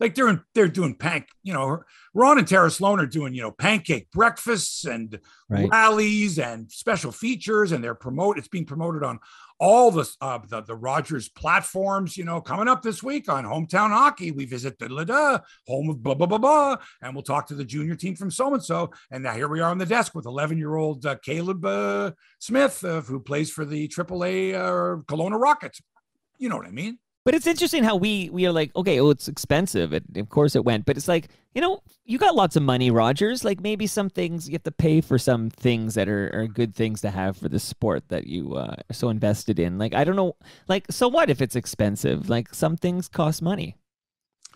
[SPEAKER 1] Like they're in, they're doing pank, you know, Ron and Tara Slone are doing, you know, pancake breakfasts and
[SPEAKER 2] Right.
[SPEAKER 1] rallies and special features, and they're promote. It's being promoted on all the uh, the, the Rogers platforms. You know, coming up this week on Hometown Hockey, we visit the da home of blah blah blah blah, and we'll talk to the junior team from so and so. And now here we are on the desk with 11 year old uh, Caleb uh, Smith, who plays for the AAA uh, Kelowna Rockets. You know what I mean?
[SPEAKER 2] But it's interesting how we we are like, okay, oh, it's expensive. It, of course it went, but it's like, you know, you got lots of money, Rogers. Like maybe some things you have to pay for some things that are, are good things to have for the sport that you uh, are so invested in. Like I don't know, like so what if it's expensive? Like some things cost money.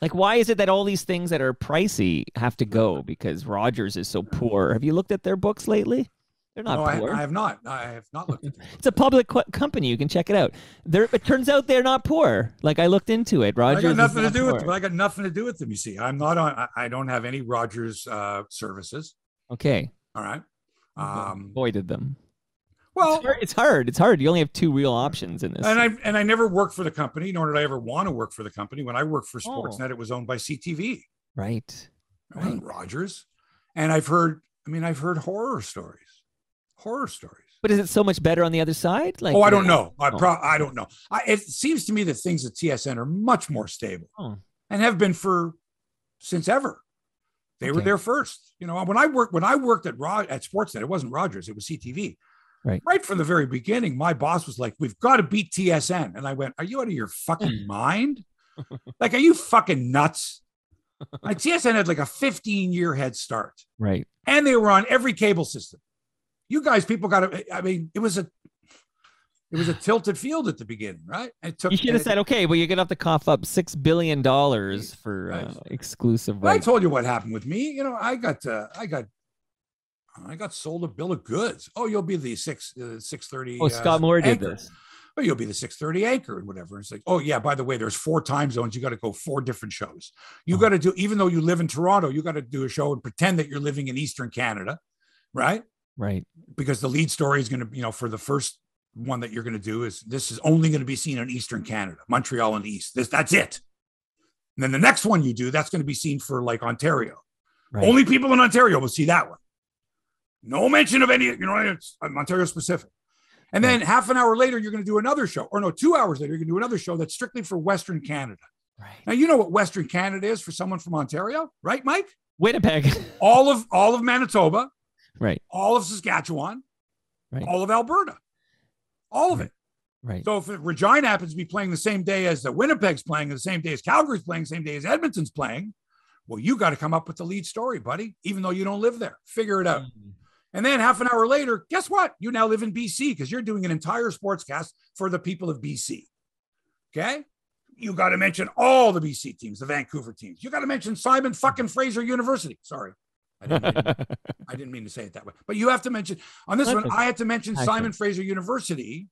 [SPEAKER 2] Like why is it that all these things that are pricey have to go because Rogers is so poor? Have you looked at their books lately? They're not
[SPEAKER 1] no, I,
[SPEAKER 2] poor.
[SPEAKER 1] I have not. I have not looked at. It.
[SPEAKER 2] It's a public qu- company. You can check it out. They're, it turns out they're not poor. Like I looked into it. Rogers.
[SPEAKER 1] I
[SPEAKER 2] got
[SPEAKER 1] nothing to do with
[SPEAKER 2] poor.
[SPEAKER 1] them. I got nothing to do with them. You see, I'm not on. I- don't have any Rogers uh, services.
[SPEAKER 2] Okay.
[SPEAKER 1] All right. Um,
[SPEAKER 2] Avoided them.
[SPEAKER 1] Well,
[SPEAKER 2] it's hard. It's hard. It's hard. You only have two real options in this.
[SPEAKER 1] and I and I never worked for the company, nor did I ever want to work for the company. When I worked for
[SPEAKER 2] Oh.
[SPEAKER 1] Sportsnet, it was owned by CTV,
[SPEAKER 2] right. Right.
[SPEAKER 1] Rogers. And I've heard, I mean, I've heard horror stories, horror stories.
[SPEAKER 2] But is it so much better on the other side? Like,
[SPEAKER 1] oh, I don't know. I
[SPEAKER 2] Oh.
[SPEAKER 1] I don't know. I, it seems to me that things at TSN are much more stable
[SPEAKER 2] Oh.
[SPEAKER 1] and have been for since ever. They were there first. You know, when I worked when I worked at Rod at Sportsnet, it wasn't Rogers, it was CTV.
[SPEAKER 2] Right.
[SPEAKER 1] Right from the very beginning, my boss was like, "We've got to beat TSN," and I went, "Are you out of your fucking mind? like, are you fucking nuts?" Like TSN had like a 15 year head start,
[SPEAKER 2] Right.
[SPEAKER 1] and they were on every cable system. You guys, people got to. I mean, it was a it was a tilted field at the beginning, right? It took.
[SPEAKER 2] You should have
[SPEAKER 1] it-
[SPEAKER 2] said, okay, well, you're gonna have to cough up six billion dollars for
[SPEAKER 1] Right.
[SPEAKER 2] uh, exclusive
[SPEAKER 1] Well, I told you what happened with me. You know, I got uh, I got I got sold a bill of goods. Oh, you'll be the six uh, six thirty.
[SPEAKER 2] Oh, Scott Moore did this.
[SPEAKER 1] Oh, you'll be the six thirty anchor and whatever. It's like, oh yeah. By the way, there's four time zones. You got to go four different shows. You
[SPEAKER 2] Oh.
[SPEAKER 1] got to do, even though you live in Toronto, you got to do a show and pretend that you're living in Eastern Canada, right?
[SPEAKER 2] Right.
[SPEAKER 1] Because the lead story is going to, you know, for the first one that you're going to do is this is only going to be seen in Eastern Canada, Montreal and East. This that's it. And then the next one you do, that's going to be seen for like Ontario.
[SPEAKER 2] Right.
[SPEAKER 1] Only people in Ontario will see that one. No mention of any, you know, it's uh, Ontario specific. And then half an hour later, you're going to do another show, or no, two hours later, you're going to do another show that's strictly for Western Canada.
[SPEAKER 2] right.
[SPEAKER 1] Now, you know what Western Canada is for someone from Ontario, right, Mike?
[SPEAKER 2] Winnipeg.
[SPEAKER 1] All of all of Manitoba,
[SPEAKER 2] right.
[SPEAKER 1] all of Saskatchewan,
[SPEAKER 2] Right.
[SPEAKER 1] all of Alberta, all of it.
[SPEAKER 2] Right.
[SPEAKER 1] So if Regina happens to be playing the same day as the Winnipeg's playing, the same day as Calgary's playing, same day as Edmonton's playing, well, you got to come up with the lead story, buddy. Even though you don't live there, figure it out. Mm. And then half an hour later, guess what? You now live in BC because you're doing an entire sportscast for the people of BC. Okay. You got to mention all the BC teams, the Vancouver teams. You got to mention Simon fucking Fraser University. Sorry. I didn't, mean, I didn't mean to say it that way. But you have to mention on this one. I had to mention. Simon Fraser University.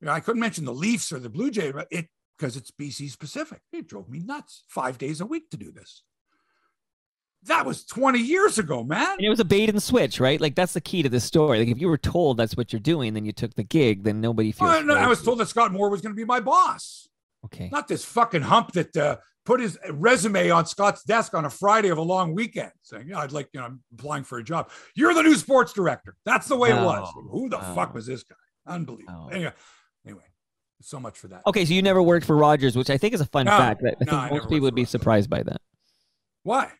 [SPEAKER 1] You know, I couldn't mention the Leafs or the Blue Jay, but it because it's BC specific. It drove me nuts. Five days a week to do this. That was 20 years ago, man.
[SPEAKER 2] And it was a bait and switch, right? Like that's the key to this story. Like if you were told that's what you're doing, then you took the gig, then nobody feels.
[SPEAKER 1] Well, no, I was told that Scott Moore was going to be my boss,
[SPEAKER 2] Okay.
[SPEAKER 1] not this fucking hump that uh, put his resume on Scott's desk on a Friday of a long weekend, saying, "Yeah, I'd like, you know, I'm applying for a job. You're the new sports director." That's the way it was.
[SPEAKER 2] Oh,
[SPEAKER 1] Who the
[SPEAKER 2] oh.
[SPEAKER 1] fuck was this guy? Unbelievable.
[SPEAKER 2] Oh.
[SPEAKER 1] Anyway, anyway, so much for that.
[SPEAKER 2] Okay, so you never worked for Rogers, which I think is a fun
[SPEAKER 1] No,
[SPEAKER 2] fact. I
[SPEAKER 1] no,
[SPEAKER 2] think
[SPEAKER 1] I
[SPEAKER 2] most people would be surprised by that.
[SPEAKER 1] Why?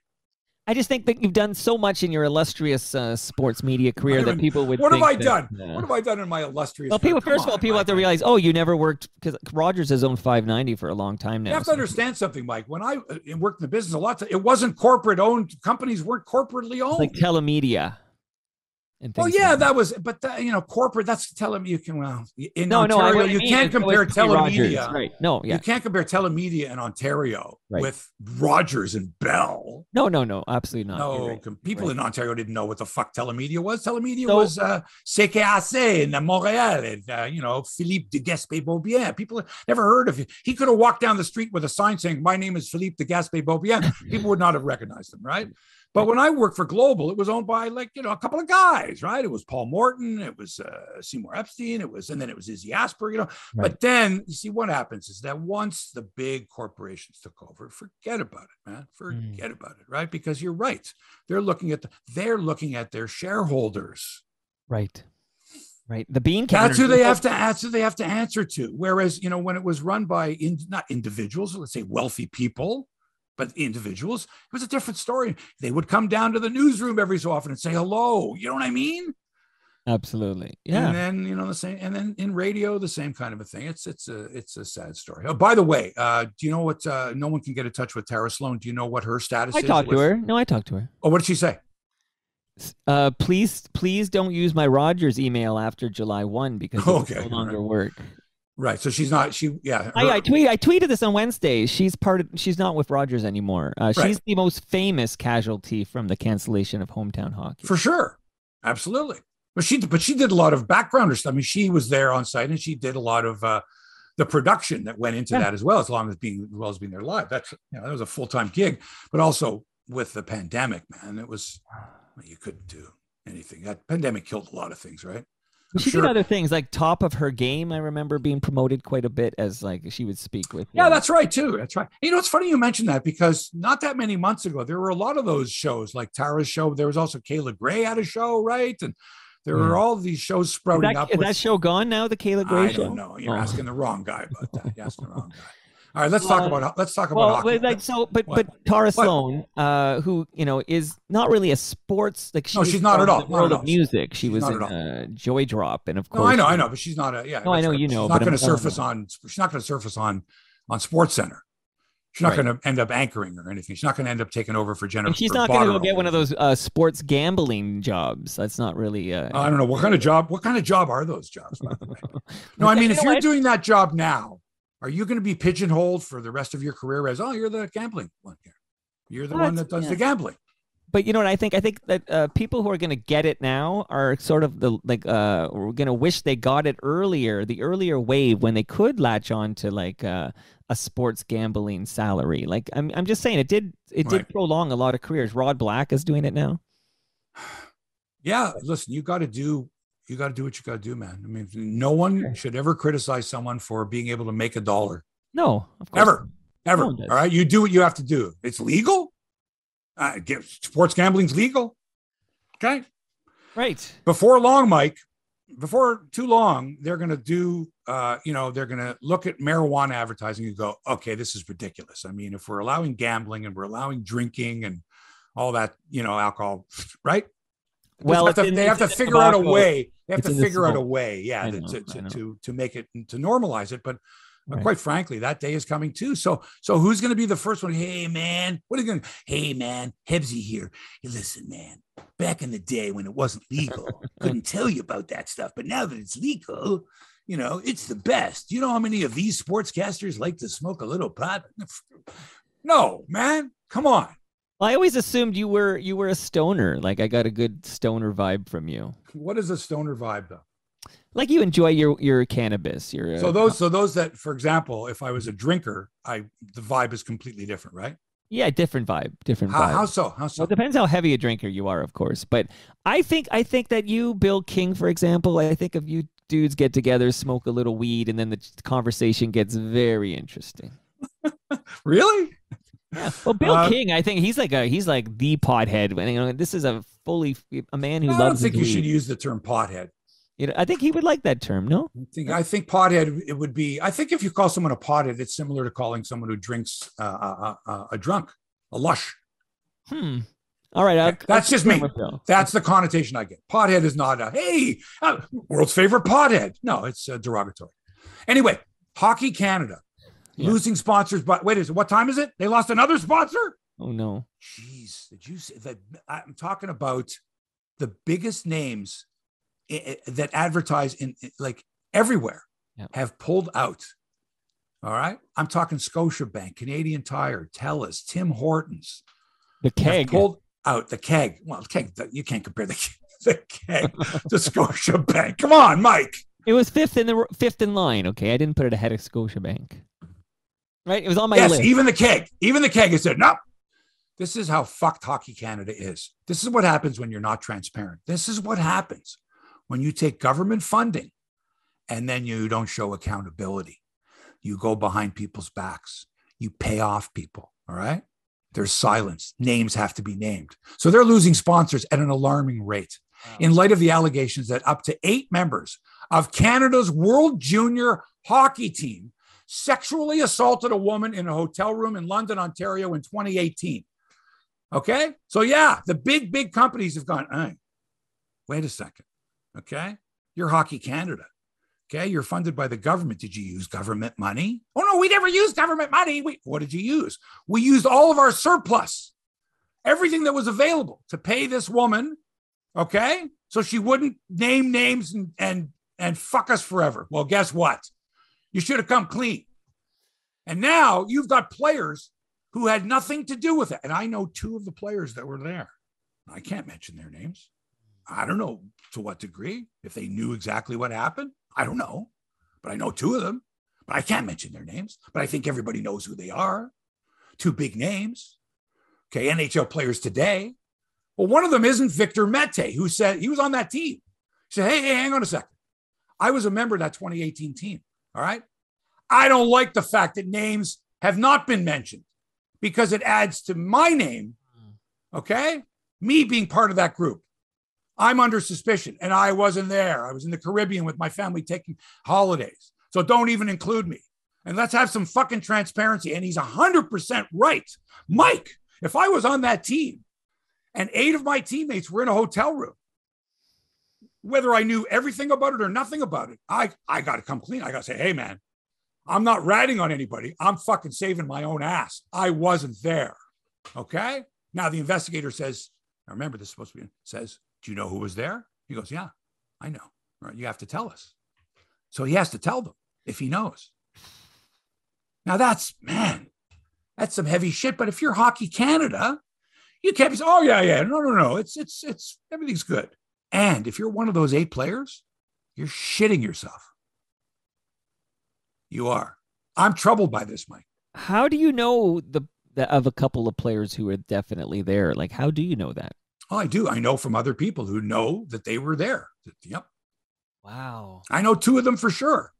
[SPEAKER 2] I just think that you've done so much in your illustrious uh, sports media career that people would.
[SPEAKER 1] What have I
[SPEAKER 2] that,
[SPEAKER 1] done?
[SPEAKER 2] uh,
[SPEAKER 1] What have I done in my illustrious?
[SPEAKER 2] well, people. First
[SPEAKER 1] Come
[SPEAKER 2] of all, people have to realize, oh, you never worked because Rogers has owned 590 for a long time now.
[SPEAKER 1] You have to
[SPEAKER 2] so-
[SPEAKER 1] understand something, Mike. When I uh, worked in the business, a lot of it wasn't corporate owned. Companies weren't corporately owned.
[SPEAKER 2] like telemedia. And
[SPEAKER 1] Well,
[SPEAKER 2] things
[SPEAKER 1] yeah,
[SPEAKER 2] like
[SPEAKER 1] that was, but that, you know, corporate. That's telling you can. Well, in
[SPEAKER 2] No, no,
[SPEAKER 1] Ontario,
[SPEAKER 2] I
[SPEAKER 1] you
[SPEAKER 2] mean
[SPEAKER 1] can't
[SPEAKER 2] is it was
[SPEAKER 1] compare telemedia.
[SPEAKER 2] Right? No, yeah,
[SPEAKER 1] You can't compare telemedia in Ontario
[SPEAKER 2] Right.
[SPEAKER 1] with Rogers and Bell.
[SPEAKER 2] no, no, no, absolutely not.
[SPEAKER 1] No,
[SPEAKER 2] right.
[SPEAKER 1] people
[SPEAKER 2] Right.
[SPEAKER 1] in Ontario didn't know what the fuck telemedia was. Telemedia
[SPEAKER 2] So-
[SPEAKER 1] was uh, CKAC in Montreal and, uh, you know, Philippe de Gaspé-Beaubien. People never heard of it. He could have walked down the street with a sign saying, my name is Philippe de Gaspé-Beaubien. People would not have recognized him, right? But when I worked for Global, it was owned by like, you know, a couple of guys, right? It was Paul Morton, it was uh, Seymour Epstein, it was, and then it was Izzy Asper, you know.
[SPEAKER 2] Right.
[SPEAKER 1] But then you see what happens is that once the big corporations took over, forget about it, man.
[SPEAKER 2] Mm.
[SPEAKER 1] Forget about it, right? Because you're right. They're looking at the, they're looking at their shareholders.
[SPEAKER 2] Right. Right. The bean counters.
[SPEAKER 1] That's who they have to answer. They have to answer to. Whereas, you know, when it was run by in, not individuals, let's say wealthy people, but individuals, it was a different story. They would come down to the newsroom every so often and say hello. You know what I mean?
[SPEAKER 2] Absolutely. Yeah.
[SPEAKER 1] And then you know the same, and then in radio the same kind of a thing. It's it's a it's a sad story. Oh, by the way, uh, do you know what? Uh, no one can get in touch with Tara Slone. Do you know what her status
[SPEAKER 2] I
[SPEAKER 1] is?
[SPEAKER 2] talked to her. No, I talked to her.
[SPEAKER 1] Oh, what did she say?
[SPEAKER 2] Uh, please, please don't use my Rogers email after July one because it
[SPEAKER 1] Okay,
[SPEAKER 2] no longer
[SPEAKER 1] right.
[SPEAKER 2] work.
[SPEAKER 1] Right. So she's not. She yeah.
[SPEAKER 2] I,
[SPEAKER 1] her-
[SPEAKER 2] I tweet I tweeted this on Wednesday. She's part of. She's not with Rogers anymore. Uh,
[SPEAKER 1] Right.
[SPEAKER 2] She's the most famous casualty from the cancellation of hometown hockey.
[SPEAKER 1] for sure, absolutely. But she but she did a lot of backgrounder stuff. I mean, she was there on site and she did a lot of uh, the production that went into
[SPEAKER 2] Yeah.
[SPEAKER 1] that as well, as long as being as well as being there live. That's you know that was a full time gig, but also with the pandemic, man, it was you couldn't do anything. That pandemic killed a lot of things, right?
[SPEAKER 2] She
[SPEAKER 1] sure-
[SPEAKER 2] did other things like top of her game. I remember being promoted quite a bit as like she would speak with.
[SPEAKER 1] Yeah,
[SPEAKER 2] uh,
[SPEAKER 1] that's right too. That's right. You know, it's funny you mentioned that because not that many months ago there were a lot of those shows, like Tara's show. There was also Kayla Grey had a show, right? And there were all these shows
[SPEAKER 2] Is
[SPEAKER 1] sprouting
[SPEAKER 2] that,
[SPEAKER 1] up.
[SPEAKER 2] is
[SPEAKER 1] with-
[SPEAKER 2] that show gone now? The Kayla Grey
[SPEAKER 1] I
[SPEAKER 2] show.
[SPEAKER 1] don't know. You're
[SPEAKER 2] Oh.
[SPEAKER 1] asking the wrong guy about that. You're asking the wrong guy. All right, let's talk
[SPEAKER 2] Uh,
[SPEAKER 1] about let's talk about
[SPEAKER 2] Well,
[SPEAKER 1] hockey.
[SPEAKER 2] but like so, but
[SPEAKER 1] What?
[SPEAKER 2] but Tara
[SPEAKER 1] What?
[SPEAKER 2] Slone, uh, who you know is not really a sports like she
[SPEAKER 1] No, she's not at all.
[SPEAKER 2] The world of music, she was in uh, Joydrop, and of course,
[SPEAKER 1] no, I know, I know, but she's not a yeah.
[SPEAKER 2] No, I know you know,
[SPEAKER 1] She's not going to surface on. She's not going to surface on on Sports Center. She's not
[SPEAKER 2] Right.
[SPEAKER 1] going to end up anchoring or anything. She's not going to end up taking over for Jennifer.
[SPEAKER 2] And she's not going to go get one of those uh, sports gambling jobs. That's not really. Uh,
[SPEAKER 1] I don't know what kind of job. What kind of job are those jobs? By the way? No, I mean, if you're doing that job now, are you going to be pigeonholed for the rest of your career as, oh, you're the gambling one here. You're the
[SPEAKER 2] Well,
[SPEAKER 1] one that does
[SPEAKER 2] yeah.
[SPEAKER 1] the gambling.
[SPEAKER 2] but you know what I think? I think that uh, people who are going to get it now are sort of the like uh, we're going to wish they got it earlier, the earlier wave when they could latch on to like uh, a sports gambling salary. Like I'm, I'm just saying, it did it did
[SPEAKER 1] Right.
[SPEAKER 2] prolong a lot of careers. Rod Black is doing it now.
[SPEAKER 1] Yeah, listen, you got to do you got to do what you got to do, man. I mean, no one should ever criticize someone for being able to make a dollar.
[SPEAKER 2] No, of course.
[SPEAKER 1] Ever, ever.
[SPEAKER 2] No
[SPEAKER 1] All
[SPEAKER 2] one
[SPEAKER 1] you do what you have to do. It's legal. Uh, get, sports gambling's legal. Okay.
[SPEAKER 2] Right.
[SPEAKER 1] before long, Mike, before too long, they're going to do, uh, you know, they're going to look at marijuana advertising and go, okay, this is ridiculous. I mean, if we're allowing gambling and we're allowing drinking and all that, you know, alcohol, right?
[SPEAKER 2] Well,
[SPEAKER 1] they have to,
[SPEAKER 2] in-
[SPEAKER 1] they have to figure out a way. They have
[SPEAKER 2] It's
[SPEAKER 1] to figure out a way, yeah, to,
[SPEAKER 2] know,
[SPEAKER 1] to, to, to to make it to normalize it. But but
[SPEAKER 2] Right.
[SPEAKER 1] quite frankly, that day is coming too. So so who's going to be the first one? Hey man, what are you going? to Hey man, Hebsy here. Hey, listen, man. Back in the day when it wasn't legal, couldn't tell you about that stuff. But now that it's legal, you know it's the best. You know how many of these sportscasters like to smoke a little pot? No, man. Come on.
[SPEAKER 2] Well, I always assumed you were you were a stoner. Like I got a good stoner vibe from you.
[SPEAKER 1] What is a stoner vibe though?
[SPEAKER 2] Like you enjoy your your cannabis. Your
[SPEAKER 1] So those, so those that, for example, if I was a drinker, I the vibe is completely different, right?
[SPEAKER 2] yeah, different vibe, different
[SPEAKER 1] How,
[SPEAKER 2] vibe.
[SPEAKER 1] how so? How
[SPEAKER 2] Well,
[SPEAKER 1] so?
[SPEAKER 2] it depends how heavy a drinker you are, of course. But I think I think that you, Bill King, for example, I think if you dudes get together, smoke a little weed, and then the conversation gets very interesting.
[SPEAKER 1] Really?
[SPEAKER 2] Yeah. Well, Bill
[SPEAKER 1] Uh,
[SPEAKER 2] King, I think he's like a he's like the pothead. You know, this is a fully a man who
[SPEAKER 1] I don't think you should use the term pothead.
[SPEAKER 2] You know, I think he would like that term. No.
[SPEAKER 1] I think I think pothead it would be. I think if you call someone a pothead, it's similar to calling someone who drinks uh, uh, uh, a drunk, a lush.
[SPEAKER 2] Hmm. All right. I'll,
[SPEAKER 1] that's
[SPEAKER 2] I'll
[SPEAKER 1] just me. That's the connotation I get. Pothead is not a hey, uh, world's favorite pothead. No, it's uh, derogatory. Anyway, Hockey Canada
[SPEAKER 2] Yeah.
[SPEAKER 1] losing sponsors. But wait, is it what time is it? They lost another sponsor.
[SPEAKER 2] Oh no.
[SPEAKER 1] Jeez, did you see that? I'm talking about the biggest names i- i- that advertise in in- like everywhere
[SPEAKER 2] Yeah.
[SPEAKER 1] have pulled out. All right. I'm talking Scotiabank, Canadian Tire, Telus, Tim Hortons
[SPEAKER 2] The keg.
[SPEAKER 1] pulled out the keg. Well, the keg, the- you can't compare the, the keg to Scotiabank. Come on, Mike.
[SPEAKER 2] It was fifth in the fifth in line. Okay, I didn't put it ahead of Scotiabank. Right, it was on my
[SPEAKER 1] yes,
[SPEAKER 2] list.
[SPEAKER 1] even the keg, even the keg has said, no, this is how fucked Hockey Canada is. This is what happens when you're not transparent. This is what happens when you take government funding and then you don't show accountability. You go behind people's backs, you pay off people. All right. There's silence. Names have to be named. So they're losing sponsors at an alarming rate in light of the allegations that up to eight members of Canada's World Junior Hockey team sexually assaulted a woman in a hotel room in London, Ontario in 2018. Okay. So, yeah, the big, big companies have gone, hey, wait a second. Okay. You're Hockey Canada. Okay. You're funded by the government. Did you use government money? Oh, no, we never used government money. We, what did you use? We used all of our surplus, everything that was available to pay this woman. Okay. So she wouldn't name names and, and, and fuck us forever. Well, guess what? You should have come clean. And now you've got players who had nothing to do with it. And I know two of the players that were there. I can't mention their names. I don't know to what degree, if they knew exactly what happened. I don't know, but I know two of them, but I can't mention their names. But I think everybody knows who they are. Two big names. Okay, NHL players today. Well, one of them isn't Victor Mete, who said he was on that team. He said, Hey, hey, hang on a second. I was a member of that 2018 team. All right. I don't like the fact that names have not been mentioned because it adds to my name. Okay. Me being part of that group. I'm under suspicion and I wasn't there. I was in the Caribbean with my family taking holidays. So don't even include me. And let's have some fucking transparency. And he's 100% right. Mike, if I was on that team and eight of my teammates were in a hotel room, whether I knew everything about it or nothing about it, I, I got to come clean. I got to say, hey, man, I'm not ratting on anybody. I'm fucking saving my own ass. I wasn't there. Okay. Now the investigator says, I remember this is supposed to be, says, do you know who was there? He goes, yeah, I know. Right. You have to tell us. So he has to tell them if he knows. Now that's, man, that's some heavy shit. But if you're Hockey Canada, you can't be, oh, yeah, yeah. No, no, no. It's, it's, it's, everything's good. And if you're one of those eight players, you're shitting yourself. You are. I'm troubled by this, Mike.
[SPEAKER 2] How do you know the, the of a couple of players who are definitely there? Like, how do you know that?
[SPEAKER 1] Oh, I do. I know from other people who know that they were there. Yep.
[SPEAKER 2] Wow.
[SPEAKER 1] I know two of them for sure.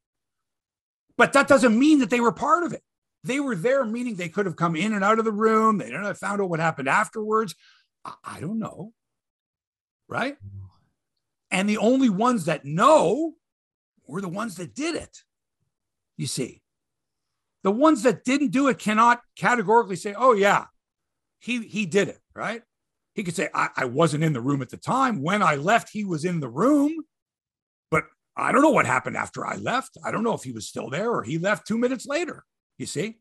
[SPEAKER 1] But that doesn't mean that they were part of it. They were there, meaning they could have come in and out of the room. They don't have found out what happened afterwards. I, I don't know. Right. And the only ones that know were the ones that did it. You see, the ones that didn't do it cannot categorically say, oh, yeah, he, he did it. Right. He could say, I, I wasn't in the room at the time. When I left, he was in the room. But I don't know what happened after I left. I don't know if he was still there or he left two minutes later. You see?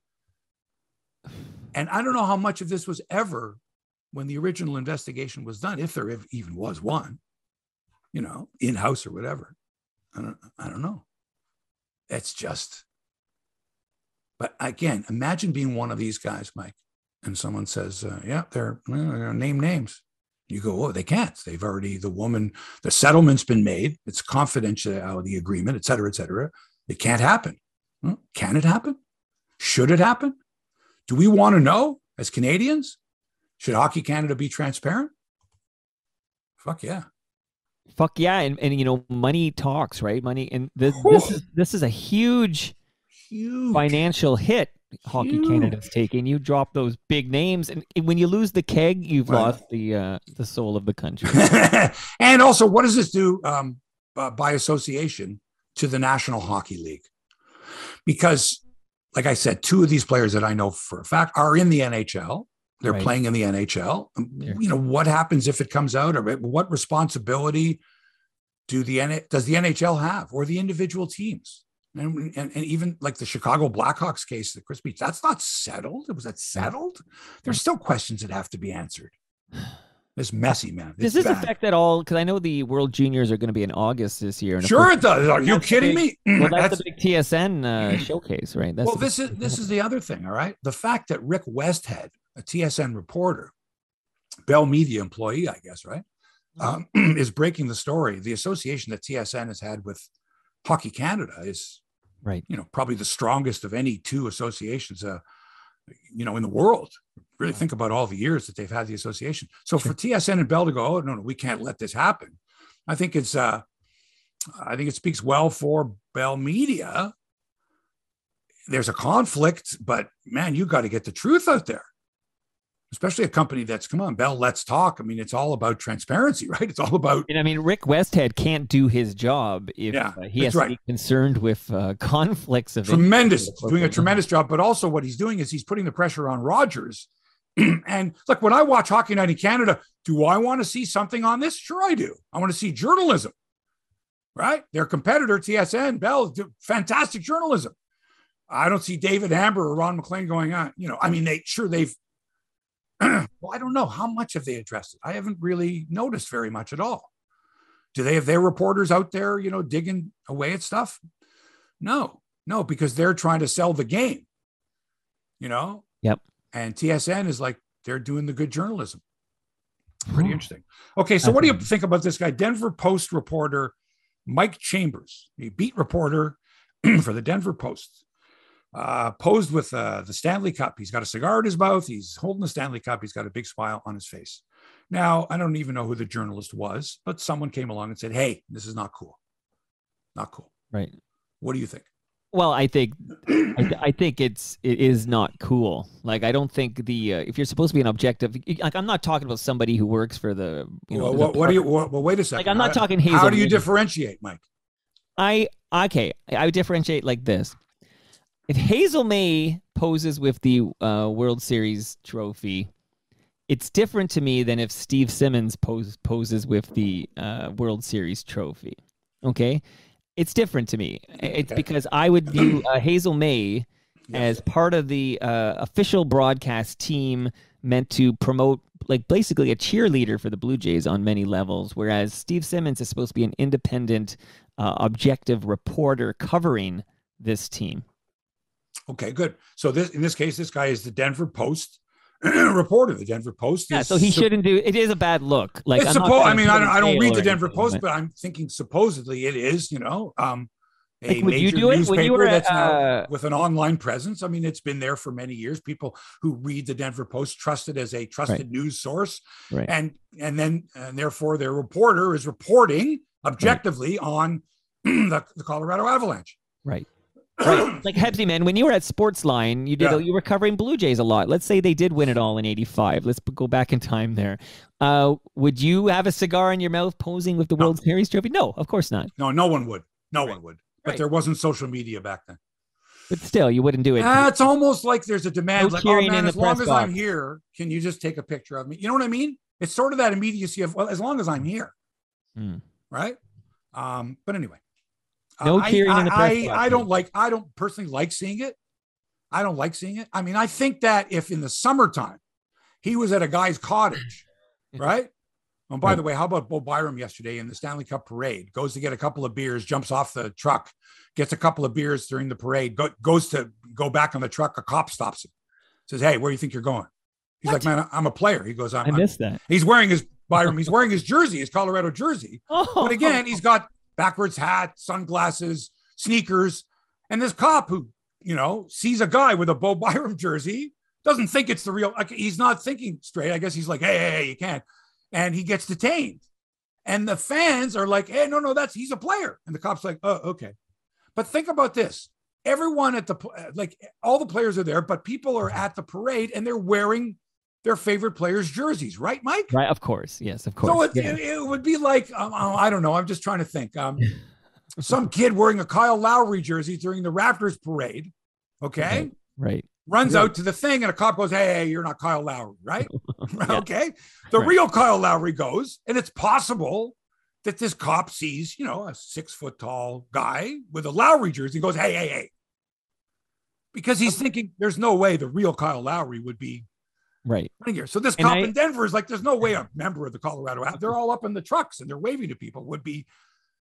[SPEAKER 1] And I don't know how much of this was ever when the original investigation was done, if there even was one, you know, in house or whatever. I don't, I don't know. It's just, but again, imagine being one of these guys, Mike, and someone says, uh, yeah, they're, they're name names. You go, oh, they can't. They've already, the woman, the settlement's been made. It's confidentiality agreement, et cetera, et cetera. It can't happen. Can it happen? Should it happen? Do we want to know as Canadians? Should Hockey Canada be transparent? Fuck yeah.
[SPEAKER 2] Fuck yeah. And, and you know, money talks, right? Money. And this, this is, this is a huge, huge. financial hit Hockey Huge. Canada's taking. You drop those big names, and when you lose the keg, you've right. lost the uh, the soul of the country.
[SPEAKER 1] and also, what does this do um, uh, by association to the National Hockey League? Because, like I said, two of these players that I know for a fact are in the NHL. They're right. playing in the NHL. Um, yeah. You know what happens if it comes out, or what responsibility do the does the NHL have, or the individual teams? And, and, and, even like the Chicago Blackhawks case, the Chris Beach, that's not settled. Was that settled? There's still questions that have to be answered. It's messy, man.
[SPEAKER 2] It's does this bad. affect at all? Because I know the World Juniors are going to be in August this year.
[SPEAKER 1] sure, it does. Are you kidding
[SPEAKER 2] big, me? Well, that's, that's, the big TSN uh, showcase, right?
[SPEAKER 1] That's well, this is this is the other thing. All right, the fact that Rick Westhead, a TSN reporter, Bell Media employee, I guess, right, mm-hmm. um, is breaking the story. The association that TSN has had with Hockey Canada is
[SPEAKER 2] right.
[SPEAKER 1] you know probably the strongest of any two associations uh you know in the world. Really think about all the years that they've had the association. So sure. for tsn and bell to go oh no no we can't let this happen. I think it's uh i think it speaks well for bell media. There's a conflict but man you got to get the truth out there especially a company that's come on bell let's talk. I mean it's all about transparency right? It's all about
[SPEAKER 2] and i mean rick westhead can't do his job if yeah, uh, he has right. to be concerned with uh, conflicts of
[SPEAKER 1] tremendous doing a tremendous job. But also what he's doing is he's putting the pressure on rogers and look when i watch hockey night in canada do i want to see something on this? Sure i do. I want to see journalism right? Their competitor tsn bell fantastic journalism. I don't see David Amber or Ron MacLean going on. You know, I mean, they sure they've well, I don't know how much have they addressed it. I haven't really noticed very much at all. Do they have their reporters out there, you know, digging away at stuff? No, no, because they're trying to sell the game. You know.
[SPEAKER 2] Yep.
[SPEAKER 1] And TSN is like they're doing the good journalism. Pretty oh. interesting. Okay, so what do you think about this guy, Denver Post reporter Mike Chambers, a beat reporter for the Denver Post? Uh, posed with uh, the Stanley Cup. He's got a cigar in his mouth. He's holding the Stanley Cup. He's got a big smile on his face. Now, I don't even know who the journalist was, but someone came along and said, Hey, this is not cool. Not cool.
[SPEAKER 2] Right.
[SPEAKER 1] What do you think?
[SPEAKER 2] Well, I think I, th- I think it's it is not cool. Like I don't think the uh, if you're supposed to be an objective, like I'm not talking about somebody who works for the you know.
[SPEAKER 1] well, what, what do you?
[SPEAKER 2] department.
[SPEAKER 1] Well, wait a second.
[SPEAKER 2] Like I'm not
[SPEAKER 1] How-
[SPEAKER 2] talking Hazel.
[SPEAKER 1] How do you differentiate, Mike?
[SPEAKER 2] I okay. I would differentiate like this. If Hazel May poses with the uh, World Series trophy, it's different to me than if Steve Simmons pose, poses with the uh, World Series trophy. Okay, it's different to me. It's
[SPEAKER 1] Okay.
[SPEAKER 2] because I would view uh, Hazel May
[SPEAKER 1] Yes.
[SPEAKER 2] as part of the uh, official broadcast team meant to promote like basically a cheerleader for the Blue Jays on many levels whereas Steve Simmons is supposed to be an independent uh, objective reporter covering this team
[SPEAKER 1] Okay, good. So this in this case, this guy is the Denver Post reporter. The Denver Post.
[SPEAKER 2] yeah so he
[SPEAKER 1] sup-
[SPEAKER 2] shouldn't do it is a bad look like
[SPEAKER 1] it's suppo- I mean, I don't, I don't read the Denver Post,
[SPEAKER 2] but-
[SPEAKER 1] I'm thinking supposedly it is. You know, um, a
[SPEAKER 2] Like, would you
[SPEAKER 1] major
[SPEAKER 2] do it? When you were at,
[SPEAKER 1] that's now
[SPEAKER 2] uh,
[SPEAKER 1] with an online presence. I mean, it's been there for many years. People who read the Denver Post trust it as a trusted news source,
[SPEAKER 2] right
[SPEAKER 1] and and then and therefore their reporter is reporting objectively on the, the Colorado Avalanche.
[SPEAKER 2] right right like Hebsy man when you were at Sportsline you did
[SPEAKER 1] Yeah.
[SPEAKER 2] you were covering Blue Jays a lot let's say they did win it all in 85 let's go back in time there uh would you have a cigar in your mouth posing with the
[SPEAKER 1] No.
[SPEAKER 2] World Series trophy no of course not
[SPEAKER 1] No, no one would. No
[SPEAKER 2] Right.
[SPEAKER 1] one would. But
[SPEAKER 2] Right.
[SPEAKER 1] there wasn't social media back then.
[SPEAKER 2] but still you wouldn't do it
[SPEAKER 1] Ah, it's almost like there's a
[SPEAKER 2] No
[SPEAKER 1] demand, like, oh man, as long as I'm here, can you just take a picture of me? You know what I mean? It's sort of that immediacy of well, as long as I'm here,
[SPEAKER 2] Hmm.
[SPEAKER 1] right? Um, but anyway, Uh,
[SPEAKER 2] No
[SPEAKER 1] I,
[SPEAKER 2] cheering
[SPEAKER 1] I,
[SPEAKER 2] in the press
[SPEAKER 1] I, I don't like. I don't personally like seeing it. I don't like seeing it. I mean, I think that if in the summertime he was at a guy's cottage, right? And by the way, how about Bo Byram yesterday in the Stanley Cup parade? Goes to get a couple of beers, jumps off the truck, gets a couple of beers during the parade, go, goes to go back on the truck. A cop stops him, says, "Hey, where do you think you're going?" He's
[SPEAKER 2] What?
[SPEAKER 1] like, "Man, I'm a player." He goes,
[SPEAKER 2] I
[SPEAKER 1] I'm, I'm-"
[SPEAKER 2] missed that
[SPEAKER 1] He's wearing his Byram. He's wearing his jersey, his Colorado jersey.
[SPEAKER 2] oh
[SPEAKER 1] But again, he's oh. got backwards hat, sunglasses, sneakers, and this cop who, you know, sees a guy with a Bo Byram jersey doesn't think it's the real. He's not thinking straight. I guess he's like, hey, hey, hey, you can't, and he gets detained. And the fans are like, hey, no, no, that's he's a player. And the cop's like, oh, okay. But think about this. Everyone at the like all the players are there, but people are at the parade and they're wearing their favorite players' jerseys, right, Mike?
[SPEAKER 2] right of course yes of course
[SPEAKER 1] So it,
[SPEAKER 2] yeah.
[SPEAKER 1] it, it would be like um, I don't know. I'm just trying to think. Um, some kid wearing a Kyle Lowry jersey during the Raptors parade, okay,
[SPEAKER 2] Right. right
[SPEAKER 1] runs
[SPEAKER 2] Yeah.
[SPEAKER 1] out to the thing, and a cop goes, "Hey, hey, you're not Kyle Lowry, right?"
[SPEAKER 2] Yeah.
[SPEAKER 1] Okay. The
[SPEAKER 2] Right.
[SPEAKER 1] real Kyle Lowry goes, and it's possible that this cop sees, you know, a six foot tall guy with a Lowry jersey, and goes, "Hey, hey, hey," because he's thinking there's no way the real Kyle Lowry would be
[SPEAKER 2] right
[SPEAKER 1] running. So this
[SPEAKER 2] And
[SPEAKER 1] cop
[SPEAKER 2] I-
[SPEAKER 1] in Denver is like, there's no way a member of the Colorado, they're all up in the trucks and they're waving to people would be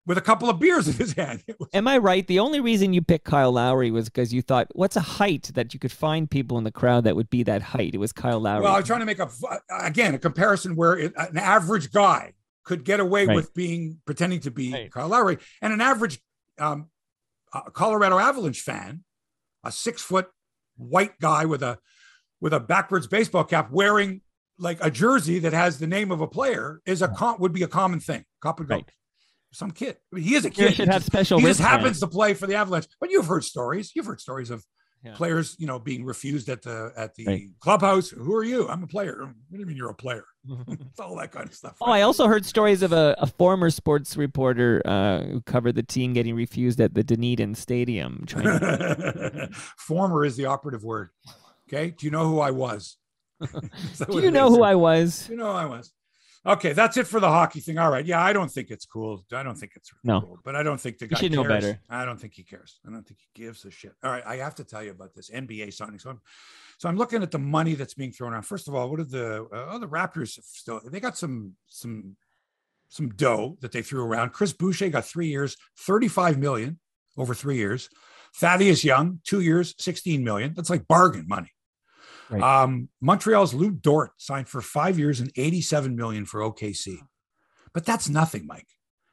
[SPEAKER 1] with a couple of beers in his hand. Was-
[SPEAKER 2] Am I right? The only reason you picked Kyle Lowry was because you thought, what's a height that you could find people in the crowd that would be that height? It was Kyle Lowry.
[SPEAKER 1] well, I was trying to make a, again, a comparison where it, an average guy could get away
[SPEAKER 2] Right.
[SPEAKER 1] with being, pretending to be
[SPEAKER 2] Right.
[SPEAKER 1] Kyle Lowry and an average um, uh, Colorado Avalanche fan, a six foot white guy with a, with a backwards baseball cap wearing like a jersey that has the name of a player is a com- would be a common thing. Cop would go,
[SPEAKER 2] Right.
[SPEAKER 1] some kid. I mean, he is a kid.
[SPEAKER 2] should
[SPEAKER 1] He
[SPEAKER 2] have
[SPEAKER 1] just-
[SPEAKER 2] special
[SPEAKER 1] he just happens to play for the Avalanche. But you've heard stories. You've heard stories of
[SPEAKER 2] Yeah.
[SPEAKER 1] players, you know, being refused at the at the
[SPEAKER 2] Right.
[SPEAKER 1] clubhouse. Who are you? I'm a player. What do you mean you're a player? it's all that kind of stuff.
[SPEAKER 2] Oh, I also heard stories of a, a former sports reporter uh, who covered the team getting refused at the Dunedin Stadium. Trying to,
[SPEAKER 1] Former is the operative word. Okay. Do you know who I was?
[SPEAKER 2] Do you know who I was?
[SPEAKER 1] You know who I was. Okay, that's it for the hockey thing. All right. Yeah, I don't think it's cool. I don't think it's
[SPEAKER 2] No.
[SPEAKER 1] cool, but I don't think the guy
[SPEAKER 2] should know
[SPEAKER 1] cares.
[SPEAKER 2] better.
[SPEAKER 1] I don't think he cares. I don't think he gives a shit. All right, I have to tell you about this NBA signing. So I'm, so I'm looking at the money that's being thrown around. First of all, what are the uh, oh the Raptors have still? They got some some some dough that they threw around. Chris Boucher got three years, 35 million over three years. Thaddeus Young, two years, 16 million. That's like bargain money.
[SPEAKER 2] Right.
[SPEAKER 1] Um, Montreal's Lu Dort signed for five years and 87 million for OKC. But that's nothing, Mike.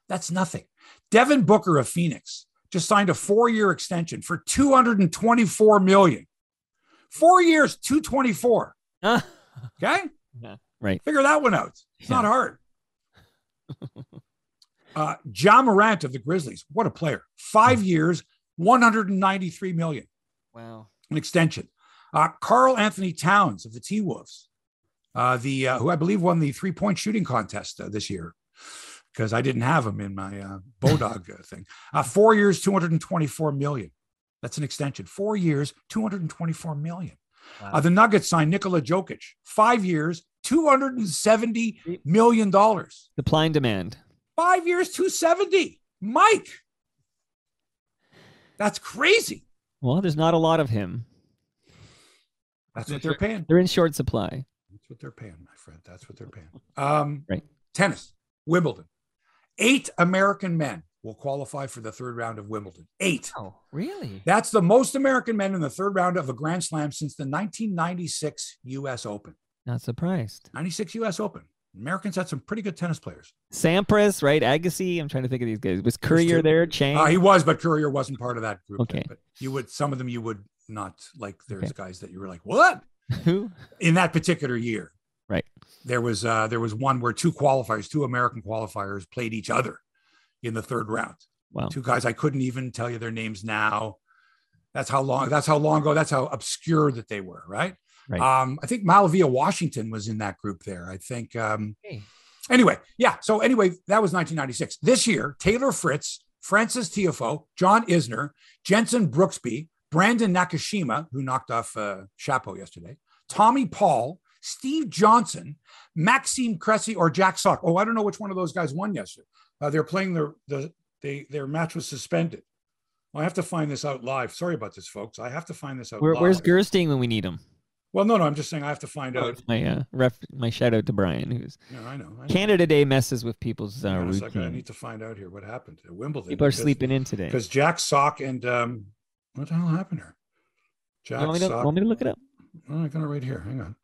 [SPEAKER 1] That's nothing. Devin Booker of Phoenix just signed a four-year extension for 224 million. Four years, 224.
[SPEAKER 2] Ah,
[SPEAKER 1] Okay.
[SPEAKER 2] Yeah, right.
[SPEAKER 1] Figure that one out. It's
[SPEAKER 2] Yeah.
[SPEAKER 1] not hard. Uh, Ja Morant of the Grizzlies, what a player! Five years, 193 million,
[SPEAKER 2] Wow.
[SPEAKER 1] an extension. Uh, Karl-Anthony Towns of the T Wolves, uh, the uh, who I believe won the three point shooting contest uh, this year because I didn't have him in my uh, Bodog uh, thing. Uh, four years, 224 million. That's an extension. Four years, 224 million.
[SPEAKER 2] Wow.
[SPEAKER 1] Uh, the Nuggets signed Nikola Jokic, five years, 270 million dollars.
[SPEAKER 2] Supply and demand.
[SPEAKER 1] Five years, 270. Mike, that's crazy.
[SPEAKER 2] Well, there's not a lot of him.
[SPEAKER 1] That's what they're paying.
[SPEAKER 2] They're in short supply.
[SPEAKER 1] That's what they're paying, my friend. That's what they're paying. Um,
[SPEAKER 2] Right.
[SPEAKER 1] Tennis, Wimbledon. Eight American men will qualify for the third round of Wimbledon. Eight.
[SPEAKER 2] Oh, really?
[SPEAKER 1] That's the most American men in the third round of a Grand Slam since the 1996 U.S. Open.
[SPEAKER 2] Not surprised.
[SPEAKER 1] 96 U.S. Open. Americans had some pretty good tennis players.
[SPEAKER 2] Sampras, right? Agassi. I'm trying to think of these guys. Was. Courier there? Chang.
[SPEAKER 1] Uh, he was, but Courier wasn't part of that group.
[SPEAKER 2] Okay.
[SPEAKER 1] But you would, some of them you would not like. There's
[SPEAKER 2] Okay.
[SPEAKER 1] guys that you were like, what?
[SPEAKER 2] Who?
[SPEAKER 1] In that particular year.
[SPEAKER 2] Right.
[SPEAKER 1] There was uh there was one where two qualifiers, two American qualifiers played each other in the third round.
[SPEAKER 2] Wow.
[SPEAKER 1] Two guys I couldn't even tell you their names now. That's how long that's how long ago, that's how obscure that they were, right?
[SPEAKER 2] Right.
[SPEAKER 1] Um, I think MaliVai Washington was in that group there. I think um
[SPEAKER 2] Hey.
[SPEAKER 1] anyway, yeah. So anyway, that was 1996. This year, Taylor Fritz, Frances Tiafoe, John Isner, Jenson Brooksby, Brandon Nakashima, who knocked off uh, Shapo yesterday, Tommy Paul, Steve Johnson, Maxime Cressy, or Jack Sock. Oh, I don't know which one of those guys won yesterday. Uh, they're playing their the they their match was suspended. Well, I have to find this out live. Sorry about this, folks. I have to find this out.
[SPEAKER 2] Where,
[SPEAKER 1] live.
[SPEAKER 2] where's Gerstein when we need him?
[SPEAKER 1] Well, no, no. I'm just saying I have to find out.
[SPEAKER 2] My uh, ref, my shout out to Brian, who's
[SPEAKER 1] Yeah, I know. I know.
[SPEAKER 2] Canada Day messes with people's uh,
[SPEAKER 1] a second. I need to find out here what happened at Wimbledon.
[SPEAKER 2] People are sleeping in today.
[SPEAKER 1] because Jack Sock and um, what the hell happened here?
[SPEAKER 2] You
[SPEAKER 1] Jack
[SPEAKER 2] want me, to,
[SPEAKER 1] Sock.
[SPEAKER 2] want me to look it up?
[SPEAKER 1] Oh, I got it right here. Hang on.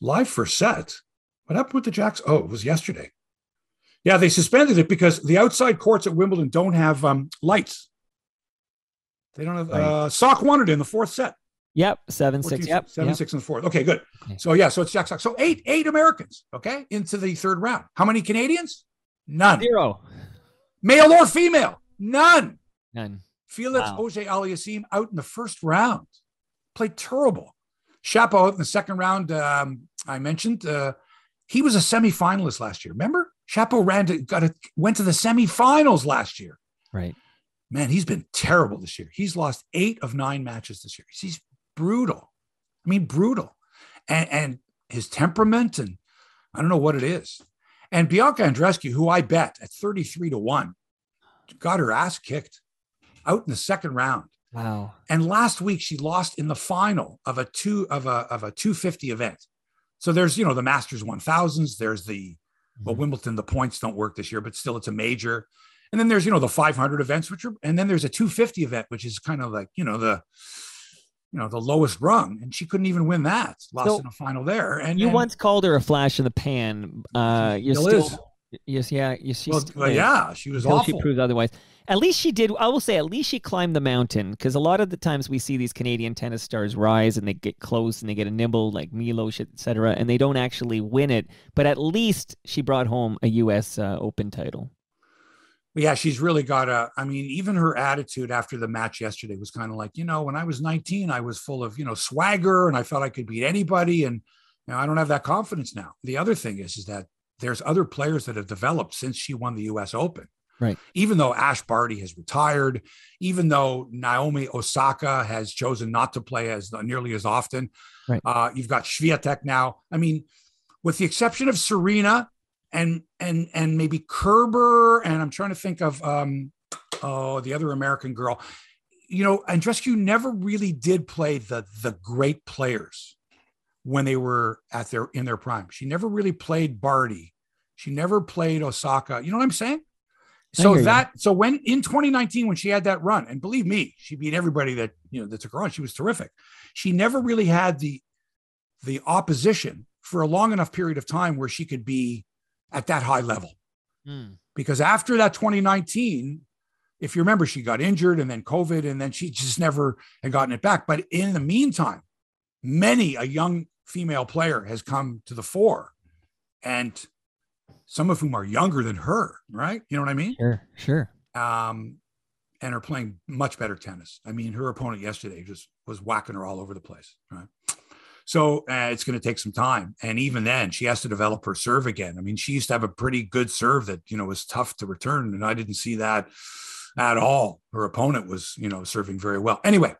[SPEAKER 1] Live for set. What happened with the Jacks? Oh, it was yesterday. Yeah, they suspended it because the outside courts at Wimbledon don't have um, lights. They don't have.
[SPEAKER 2] Right.
[SPEAKER 1] Uh, Sock won it in the fourth set.
[SPEAKER 2] Yep, seven six. Yep,
[SPEAKER 1] seven
[SPEAKER 2] yep.
[SPEAKER 1] six and fourth. Okay, good.
[SPEAKER 2] Okay.
[SPEAKER 1] So yeah, so it's Jack Sock. So eight eight Americans. Okay, into the third round. How many Canadians? None.
[SPEAKER 2] Zero.
[SPEAKER 1] Male or female? None.
[SPEAKER 2] None.
[SPEAKER 1] Felix
[SPEAKER 2] Wow.
[SPEAKER 1] Auger Aliassime out in the first round. Played terrible. Shapo out in the second round. Um, I mentioned uh, he was a semifinalist last year. Remember? Shapo ran to got a, went to the semifinals last year.
[SPEAKER 2] Right.
[SPEAKER 1] Man, he's been terrible this year. He's lost eight of nine matches this year. He's brutal. I mean, brutal. And, and his temperament, and I don't know what it is. And Bianca Andreescu, who I bet at 33 to 1, got her ass kicked out in the second round.
[SPEAKER 2] Wow.
[SPEAKER 1] And last week she lost in the final of a two of a of a 250 event. So there's you know the Masters 1000s. There's the well
[SPEAKER 2] Mhm.
[SPEAKER 1] Wimbledon. The points don't work this year, but still it's a major. And then there's you know the 500 events, which are and then there's a 250 event, which is kind of like you know the you know the lowest rung, and she couldn't even win that. Lost
[SPEAKER 2] So-
[SPEAKER 1] in the final there. And
[SPEAKER 2] You
[SPEAKER 1] and-
[SPEAKER 2] once called her a flash in the pan. Uh, you're
[SPEAKER 1] still
[SPEAKER 2] still.
[SPEAKER 1] is.
[SPEAKER 2] Yes, yeah, yes, she's
[SPEAKER 1] well, well, yeah, she was awful.
[SPEAKER 2] she proves otherwise. At least she did. I will say, at least she climbed the mountain because a lot of the times we see these Canadian tennis stars rise and they get close and they get a nibble like Milos, etc., and they don't actually win it. But at least she brought home a U.S. Uh, Open title.
[SPEAKER 1] But yeah, she's really got a. I mean, even her attitude after the match yesterday was kind of like, you know, when I was 19, I was full of, you know, swagger and I felt I could beat anybody. And you know, I don't have that confidence now. The other thing is, is that there's other players that have developed since she won the US Open.
[SPEAKER 2] Right.
[SPEAKER 1] Even though Ash Barty has retired, even though Naomi Osaka has chosen not to play as nearly as often,
[SPEAKER 2] Right.
[SPEAKER 1] uh, you've got Swiatek now. I mean, with the exception of Serena and and and maybe Kerber, and I'm trying to think of um, oh the other American girl. You know, Andreescu never really did play the the great players when they were at their in their prime. She never really played Barty. She never played Osaka. You know what I'm saying? So that so when in 2019 when she had that run, and believe me, she beat everybody that you know that took her on. She was terrific. She never really had the the opposition for a long enough period of time where she could be at that high level because after that 2019 if you remember she got injured and then covid and then she just never had gotten it back but in the meantime many a young female player has come to the fore and some of whom are younger than her, right? You know what I mean?
[SPEAKER 2] Sure, sure.
[SPEAKER 1] Um, and are playing much better tennis. I mean, her opponent yesterday just was whacking her all over the place, right? So uh, it's going to take some time, and even then, she has to develop her serve again. I mean, she used to have a pretty good serve that you know was tough to return, and I didn't see that at all. Her opponent was, you know, serving very well. Anyway,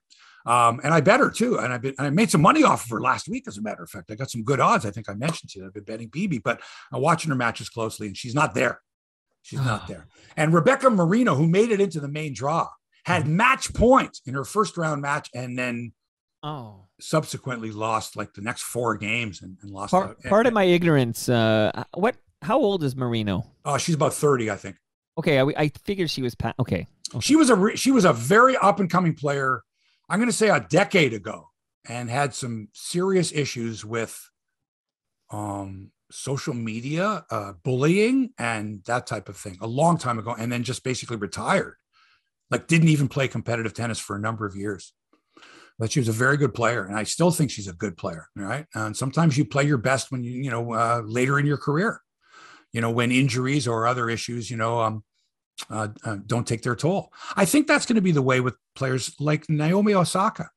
[SPEAKER 1] um, and I bet her too. And I've been, I made some money off of her last week, as a matter of fact. I got some good odds. I think I mentioned to you. I've been betting BB, but I'm watching her matches closely and she's not there. She's not there. And Rebecca Marino, who made it into the main draw, had
[SPEAKER 2] Mm-hmm.
[SPEAKER 1] match point in her first round match and then
[SPEAKER 2] Oh.
[SPEAKER 1] subsequently lost like the next four games and, and lost.
[SPEAKER 2] Part, part of my ignorance. Uh, what? How old is Marino?
[SPEAKER 1] Oh, she's about 30, I think.
[SPEAKER 2] Okay, I, I figured she was. Pa- okay. okay.
[SPEAKER 1] She was a re- she was a very up and coming player. I'm going to say a decade ago, and had some serious issues with um, social media, uh, bullying, and that type of thing a long time ago, and then just basically retired. Like didn't even play competitive tennis for a number of years. But she was a very good player, and I still think she's a good player. Right, and sometimes you play your best when you you know uh, later in your career. You know when injuries or other issues, you know, um, uh, uh, don't take their toll. I think that's going to be the way with players like Naomi Osaka.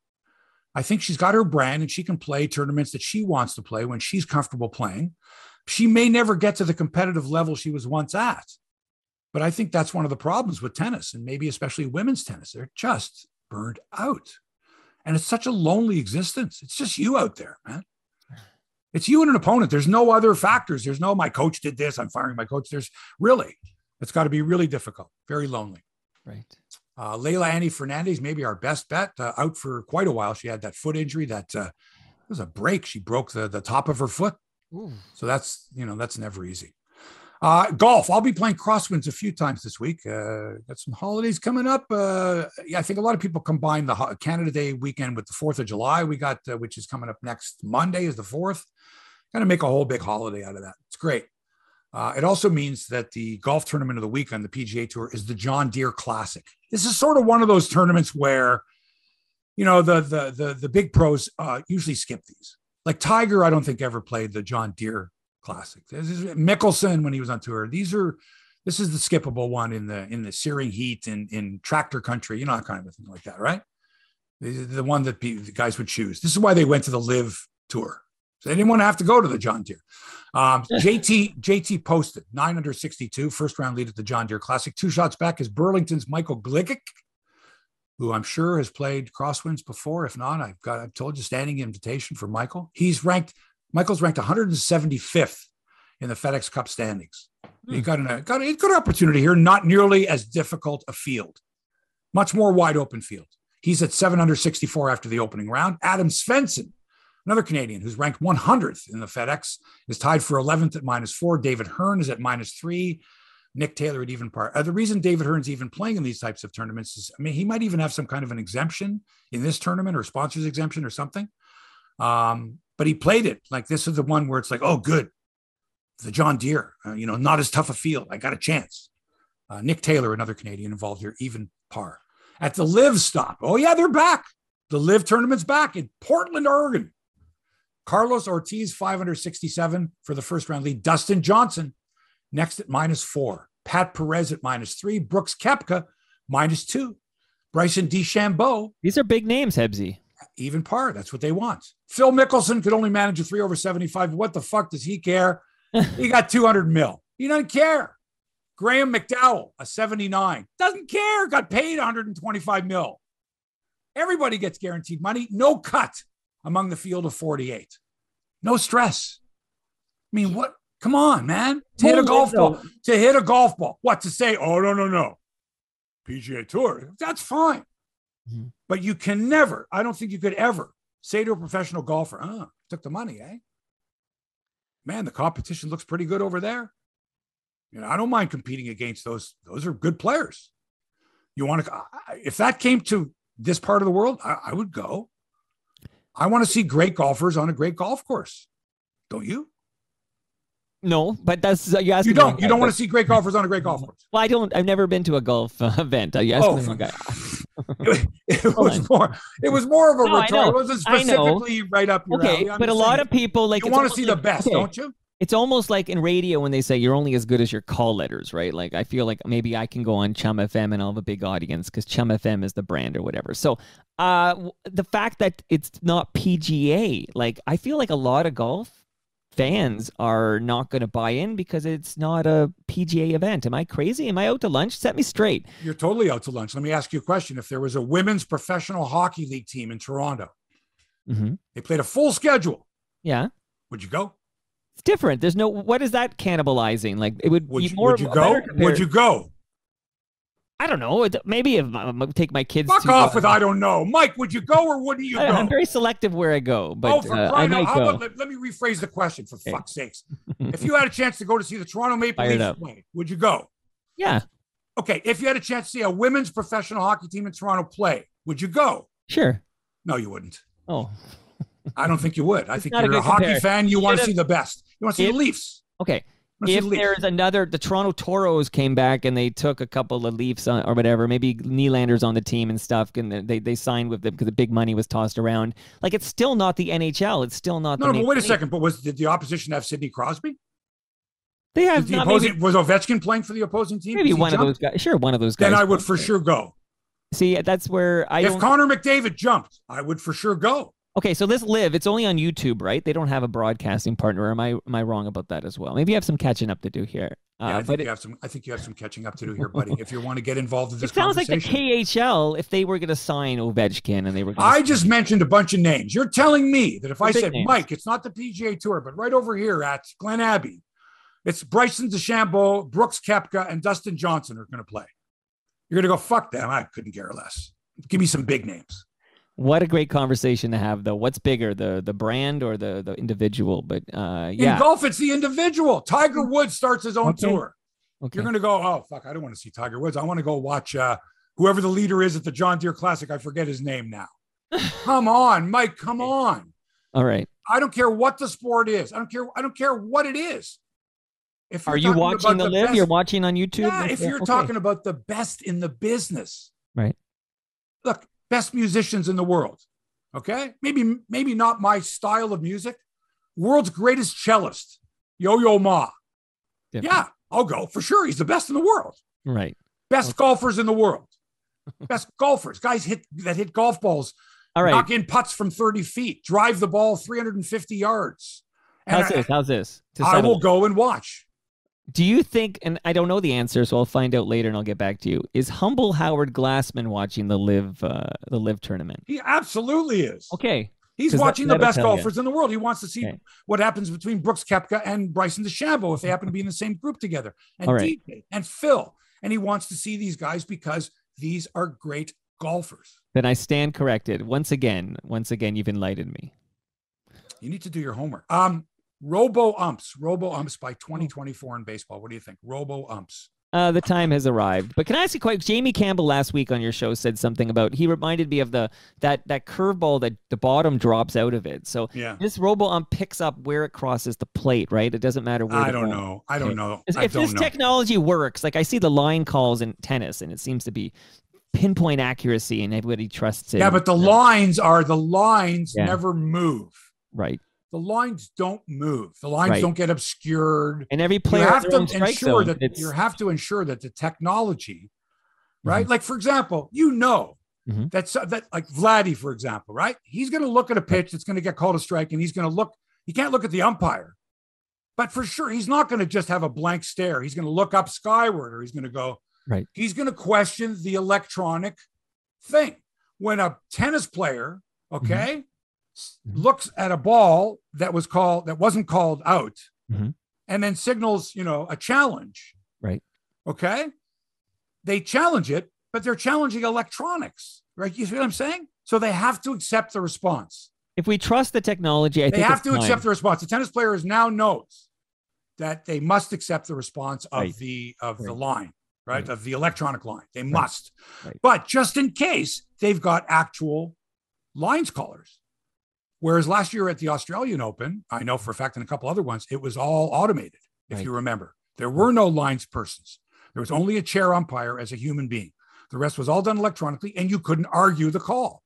[SPEAKER 1] I think she's got her brand and she can play tournaments that she wants to play when she's comfortable playing. She may never get to the competitive level she was once at. But I think that's one of the problems with tennis and maybe especially women's tennis. They're just burned out. And it's such a lonely existence. It's just you out there, man. It's you and an opponent. There's no other factors. There's no, my coach did this. I'm firing my coach. There's really, it's got to be really difficult, very lonely.
[SPEAKER 2] Right.
[SPEAKER 1] Uh, Leylah Annie Fernandez, maybe our best bet, uh, out for quite a while. She had that foot injury that uh, it was a break. She broke the, the top of her foot.
[SPEAKER 2] Ooh.
[SPEAKER 1] So that's, you know, that's never easy. Uh, golf. I'll be playing crosswinds a few times this week. Uh, got some holidays coming up. Uh, yeah, I think a lot of people combine the Canada Day weekend with the 4th of July. We got, uh, which is coming up next Monday, is the 4th. Kind of make a whole big holiday out of that. It's great. Uh, it also means that the golf tournament of the week on the PGA Tour is the John Deere Classic. This is sort of one of those tournaments where, you know, the the the, the big pros uh, usually skip these. Like Tiger, I don't think ever played the John Deere Classic. This is Mickelson when he was on tour. These are this is the skippable one in the in the searing heat in in tractor country, you know, that kind of a thing like that, right? The, the one that the guys would choose. This is why they went to the LIV Tour. So they didn't want to have to go to the John Deere. Um, JT JT posted 962 first round lead at the John Deere Classic. Two shots back is Burlington's Michael Gligic, who I'm sure has played crosswinds before. If not, I've got I've told you standing invitation for Michael. He's ranked Michael's ranked 175th in the FedEx Cup standings. He got an, got a good opportunity here. Not nearly as difficult a field, much more wide open field. He's at 764 after the opening round. Adam Svensson, another Canadian who's ranked 100th in the FedEx, is tied for 11th at minus four. David Hearn is at minus three. Nick Taylor at even par. Uh, the reason David Hearn's even playing in these types of tournaments is, I mean, he might even have some kind of an exemption in this tournament or sponsors exemption or something. Um, but he played it like this is the one where it's like, oh, good, the John Deere, uh, you know, not as tough a field. I got a chance. Uh, Nick Taylor, another Canadian involved here, even par at the LIV stop. Oh yeah, they're back. The LIV tournament's back in Portland, Oregon. Carlos Ortiz, 567 for the first round lead. Dustin Johnson next at minus four. Pat Perez at minus three. Brooks Koepka minus two. Bryson DeChambeau,
[SPEAKER 2] These are big names, Hebsy.
[SPEAKER 1] Even par. That's what they want. Phil Mickelson could only manage a three over 75. What the fuck does he care? he got 200 mil. He doesn't care. Graham McDowell, a 79, doesn't care. Got paid 125 mil. Everybody gets guaranteed money. No cut among the field of 48. No stress. I mean, what? Come on, man. To hit a golf ball. To hit a golf ball. What to say? Oh, no, no, no. PGA Tour. That's fine.
[SPEAKER 2] Mhm.
[SPEAKER 1] But you can never, I don't think you could ever say to a professional golfer, oh, took the money, eh? Man, the competition looks pretty good over there. You know, I don't mind competing against those. Those are good players. You want to, if that came to this part of the world, I, I would go. I want to see great golfers on a great golf course. Don't you?
[SPEAKER 2] No, but that's uh, you asked
[SPEAKER 1] You
[SPEAKER 2] me the wrong
[SPEAKER 1] don't. You don't want to see great golfers on a great golf course.
[SPEAKER 2] Well, I don't. I've never been to a golf uh, event. You asked
[SPEAKER 1] Oh,
[SPEAKER 2] me the wrong guy.
[SPEAKER 1] It, it was
[SPEAKER 2] on.
[SPEAKER 1] more. It was more of a
[SPEAKER 2] No,
[SPEAKER 1] retort. It wasn't specifically right up your
[SPEAKER 2] Okay,
[SPEAKER 1] alley.
[SPEAKER 2] But a lot of people like
[SPEAKER 1] you want to see the best,
[SPEAKER 2] okay,
[SPEAKER 1] don't you?
[SPEAKER 2] It's almost like in radio when they say you're only as good as your call letters, right? Like I feel like maybe I can go on Chum FM and I'll have a big audience because Chum FM is the brand or whatever. So uh, the fact that it's not PGA, like I feel like a lot of golf fans are not going to buy in because it's not a PGA event. Am I crazy? Am I out to lunch? Set me straight.
[SPEAKER 1] You're totally out to lunch. Let me ask you a question. If there was a women's professional hockey league team in Toronto,
[SPEAKER 2] mm-hmm.
[SPEAKER 1] they played a full schedule.
[SPEAKER 2] Yeah.
[SPEAKER 1] Would you go?
[SPEAKER 2] It's different. There's no. What is that cannibalizing? Like it would,
[SPEAKER 1] would
[SPEAKER 2] be
[SPEAKER 1] you,
[SPEAKER 2] more.
[SPEAKER 1] Would you go? Would you go?
[SPEAKER 2] I don't know. Maybe if I take my kids.
[SPEAKER 1] Fuck off
[SPEAKER 2] uh,
[SPEAKER 1] with I don't know, Mike. Would you go or wouldn't you
[SPEAKER 2] I,
[SPEAKER 1] go?
[SPEAKER 2] I'm very selective where I go, but
[SPEAKER 1] oh, for
[SPEAKER 2] uh, I might! Go.
[SPEAKER 1] about, let, let me rephrase the question for
[SPEAKER 2] Okay.
[SPEAKER 1] fuck's sakes. if you had a chance to go to see the Toronto Maple Leafs play, would you go?
[SPEAKER 2] yeah,
[SPEAKER 1] Okay, if you had a chance to see a women's professional hockey team in Toronto play, would you go?
[SPEAKER 2] sure.
[SPEAKER 1] No, you wouldn't.
[SPEAKER 2] Oh,
[SPEAKER 1] I don't think you would. I
[SPEAKER 2] It's
[SPEAKER 1] think you're a,
[SPEAKER 2] good
[SPEAKER 1] hockey
[SPEAKER 2] compare.
[SPEAKER 1] fan. You want to see the best. You want to see the Leafs.
[SPEAKER 2] okay.
[SPEAKER 1] You wanna see
[SPEAKER 2] If there's another, the Toronto Toros came back and they took a couple of Leafs on, or whatever, maybe Nylanders on the team and stuff, and they they signed with them because the big money was tossed around. Like it's still not the NHL. It's still not.
[SPEAKER 1] No,
[SPEAKER 2] the
[SPEAKER 1] no, but wait a second. But was did the opposition have Sidney Crosby?
[SPEAKER 2] They have
[SPEAKER 1] the
[SPEAKER 2] not
[SPEAKER 1] opposing,
[SPEAKER 2] maybe,
[SPEAKER 1] was Ovechkin playing for the opposing team?
[SPEAKER 2] maybe one of those guys. Sure, one of those guys.
[SPEAKER 1] Then I would for sure go.
[SPEAKER 2] See, that's where I
[SPEAKER 1] if. Connor McDavid jumped, I would for sure go.
[SPEAKER 2] Okay, so this LIV, it's only on YouTube, right? They don't have a broadcasting partner. Am I am I wrong about that as well? Maybe you have some catching up to do here. Uh,
[SPEAKER 1] Yeah, I think
[SPEAKER 2] it,
[SPEAKER 1] you have some. I think you have some catching up to do here, buddy. if you want to get involved in this
[SPEAKER 2] it sounds like the. KHL, if they were going to sign Ovechkin and they were, gonna
[SPEAKER 1] I just mentioned a bunch of names. You're telling me that if
[SPEAKER 2] The
[SPEAKER 1] I said,
[SPEAKER 2] names.
[SPEAKER 1] Mike, it's not the PGA Tour, but right over here at Glen Abbey, it's Bryson DeChambeau, Brooks Koepka, and Dustin Johnson are going to play. You're going to go, fuck them. I couldn't care less. Give me some big names.
[SPEAKER 2] What a great conversation to have, though. What's bigger, the the brand or the the individual? But uh, yeah,
[SPEAKER 1] In golf, it's the individual. Tiger Woods starts his own
[SPEAKER 2] Okay.
[SPEAKER 1] tour.
[SPEAKER 2] okay.
[SPEAKER 1] You're going to go, oh, fuck, I don't want to see Tiger Woods. I want to go watch uh, whoever the leader is at the John Deere Classic. I forget his name now. come on, Mike, come on.
[SPEAKER 2] All right.
[SPEAKER 1] I don't care what the sport is. I don't care. I don't care what it is. If
[SPEAKER 2] Are you watching
[SPEAKER 1] about
[SPEAKER 2] the LIV?
[SPEAKER 1] best-
[SPEAKER 2] You're watching on YouTube.
[SPEAKER 1] yeah, if you're
[SPEAKER 2] Okay.
[SPEAKER 1] talking about the best in the business,
[SPEAKER 2] Right.
[SPEAKER 1] Look, best musicians in the world. Okay, maybe maybe not my style of music. World's greatest cellist, Yo Yo Ma.
[SPEAKER 2] Different.
[SPEAKER 1] Yeah, I'll go for sure. He's the best in the world.
[SPEAKER 2] Right.
[SPEAKER 1] Best golfers in the world. Best golfers, guys hit that hit golf balls,
[SPEAKER 2] All right.
[SPEAKER 1] knock in putts from 30 feet, drive the ball 350 yards. And
[SPEAKER 2] How's
[SPEAKER 1] I,
[SPEAKER 2] this? How's this?
[SPEAKER 1] I will go and watch.
[SPEAKER 2] Do you think, and I don't know the answer, so I'll find out later and I'll get back to you. Is humble Howard Glassman watching the LIV uh, the LIV tournament?
[SPEAKER 1] He absolutely is.
[SPEAKER 2] Okay.
[SPEAKER 1] he's watching the
[SPEAKER 2] that'll
[SPEAKER 1] best
[SPEAKER 2] tell you.
[SPEAKER 1] golfers in the world. He wants to see
[SPEAKER 2] Okay.
[SPEAKER 1] what happens between Brooks Koepka and Bryson DeChambeau if they happen to be in the same group together, and
[SPEAKER 2] right.
[SPEAKER 1] DJ and Phil. And he wants to see these guys because these are great golfers.
[SPEAKER 2] Then I stand corrected. Once again, once again, you've enlightened me.
[SPEAKER 1] You need to do your homework. Um, Robo umps, Robo umps by 2024 in baseball. What do you think? Robo umps.
[SPEAKER 2] Uh, the time has arrived. But can I ask you quite? Jamie Campbell last week on your show said something about. He reminded me of the that that curveball that the bottom drops out of it. So
[SPEAKER 1] Yeah.
[SPEAKER 2] this robo ump picks up where it crosses the plate, right? It doesn't matter where.
[SPEAKER 1] I don't
[SPEAKER 2] ball-
[SPEAKER 1] know. I don't
[SPEAKER 2] Okay.
[SPEAKER 1] know.
[SPEAKER 2] If
[SPEAKER 1] I
[SPEAKER 2] if
[SPEAKER 1] don't
[SPEAKER 2] this
[SPEAKER 1] know.
[SPEAKER 2] technology works, like I see the line calls in tennis, and it seems to be pinpoint accuracy, and everybody trusts it.
[SPEAKER 1] yeah, but the lines are the lines
[SPEAKER 2] Yeah.
[SPEAKER 1] never move.
[SPEAKER 2] right,
[SPEAKER 1] The lines don't move. The lines
[SPEAKER 2] Right.
[SPEAKER 1] don't get obscured.
[SPEAKER 2] and every
[SPEAKER 1] you
[SPEAKER 2] player
[SPEAKER 1] have
[SPEAKER 2] their own
[SPEAKER 1] to ensure
[SPEAKER 2] zone.
[SPEAKER 1] that
[SPEAKER 2] It's-
[SPEAKER 1] you have to ensure that the technology,
[SPEAKER 2] Mm-hmm.
[SPEAKER 1] right? Like for example, you know
[SPEAKER 2] Mhm.
[SPEAKER 1] that's that like Vladdy, for example, right? He's going to look at a pitch that's going to get called a strike, and he's going to look. He can't look at the umpire, but for sure he's not going to just have a blank stare. He's going to look up skyward, or he's going to go.
[SPEAKER 2] Right.
[SPEAKER 1] He's going to question the electronic thing. When a tennis player, okay, s-
[SPEAKER 2] Mhm.
[SPEAKER 1] looks at a ball that was called that wasn't called out,
[SPEAKER 2] Mhm.
[SPEAKER 1] and then signals, you know, a challenge.
[SPEAKER 2] Right.
[SPEAKER 1] Okay. They challenge it, but they're challenging electronics, right? You see what I'm saying? So they have to accept the response.
[SPEAKER 2] if we trust the technology, I
[SPEAKER 1] they have to
[SPEAKER 2] time.
[SPEAKER 1] accept the response. The tennis players now knows that they must accept the response of
[SPEAKER 2] Right.
[SPEAKER 1] the of the line, right?
[SPEAKER 2] Right.
[SPEAKER 1] Of the electronic line. They must.
[SPEAKER 2] Right.
[SPEAKER 1] But just in case, they've got actual lines callers. Whereas last year at the Australian Open, I know for a fact, and a couple other ones, it was all automated. If
[SPEAKER 2] Right.
[SPEAKER 1] you remember, there were no lines persons. There was only a chair umpire as a human being. The rest was all done electronically, and you couldn't argue the call.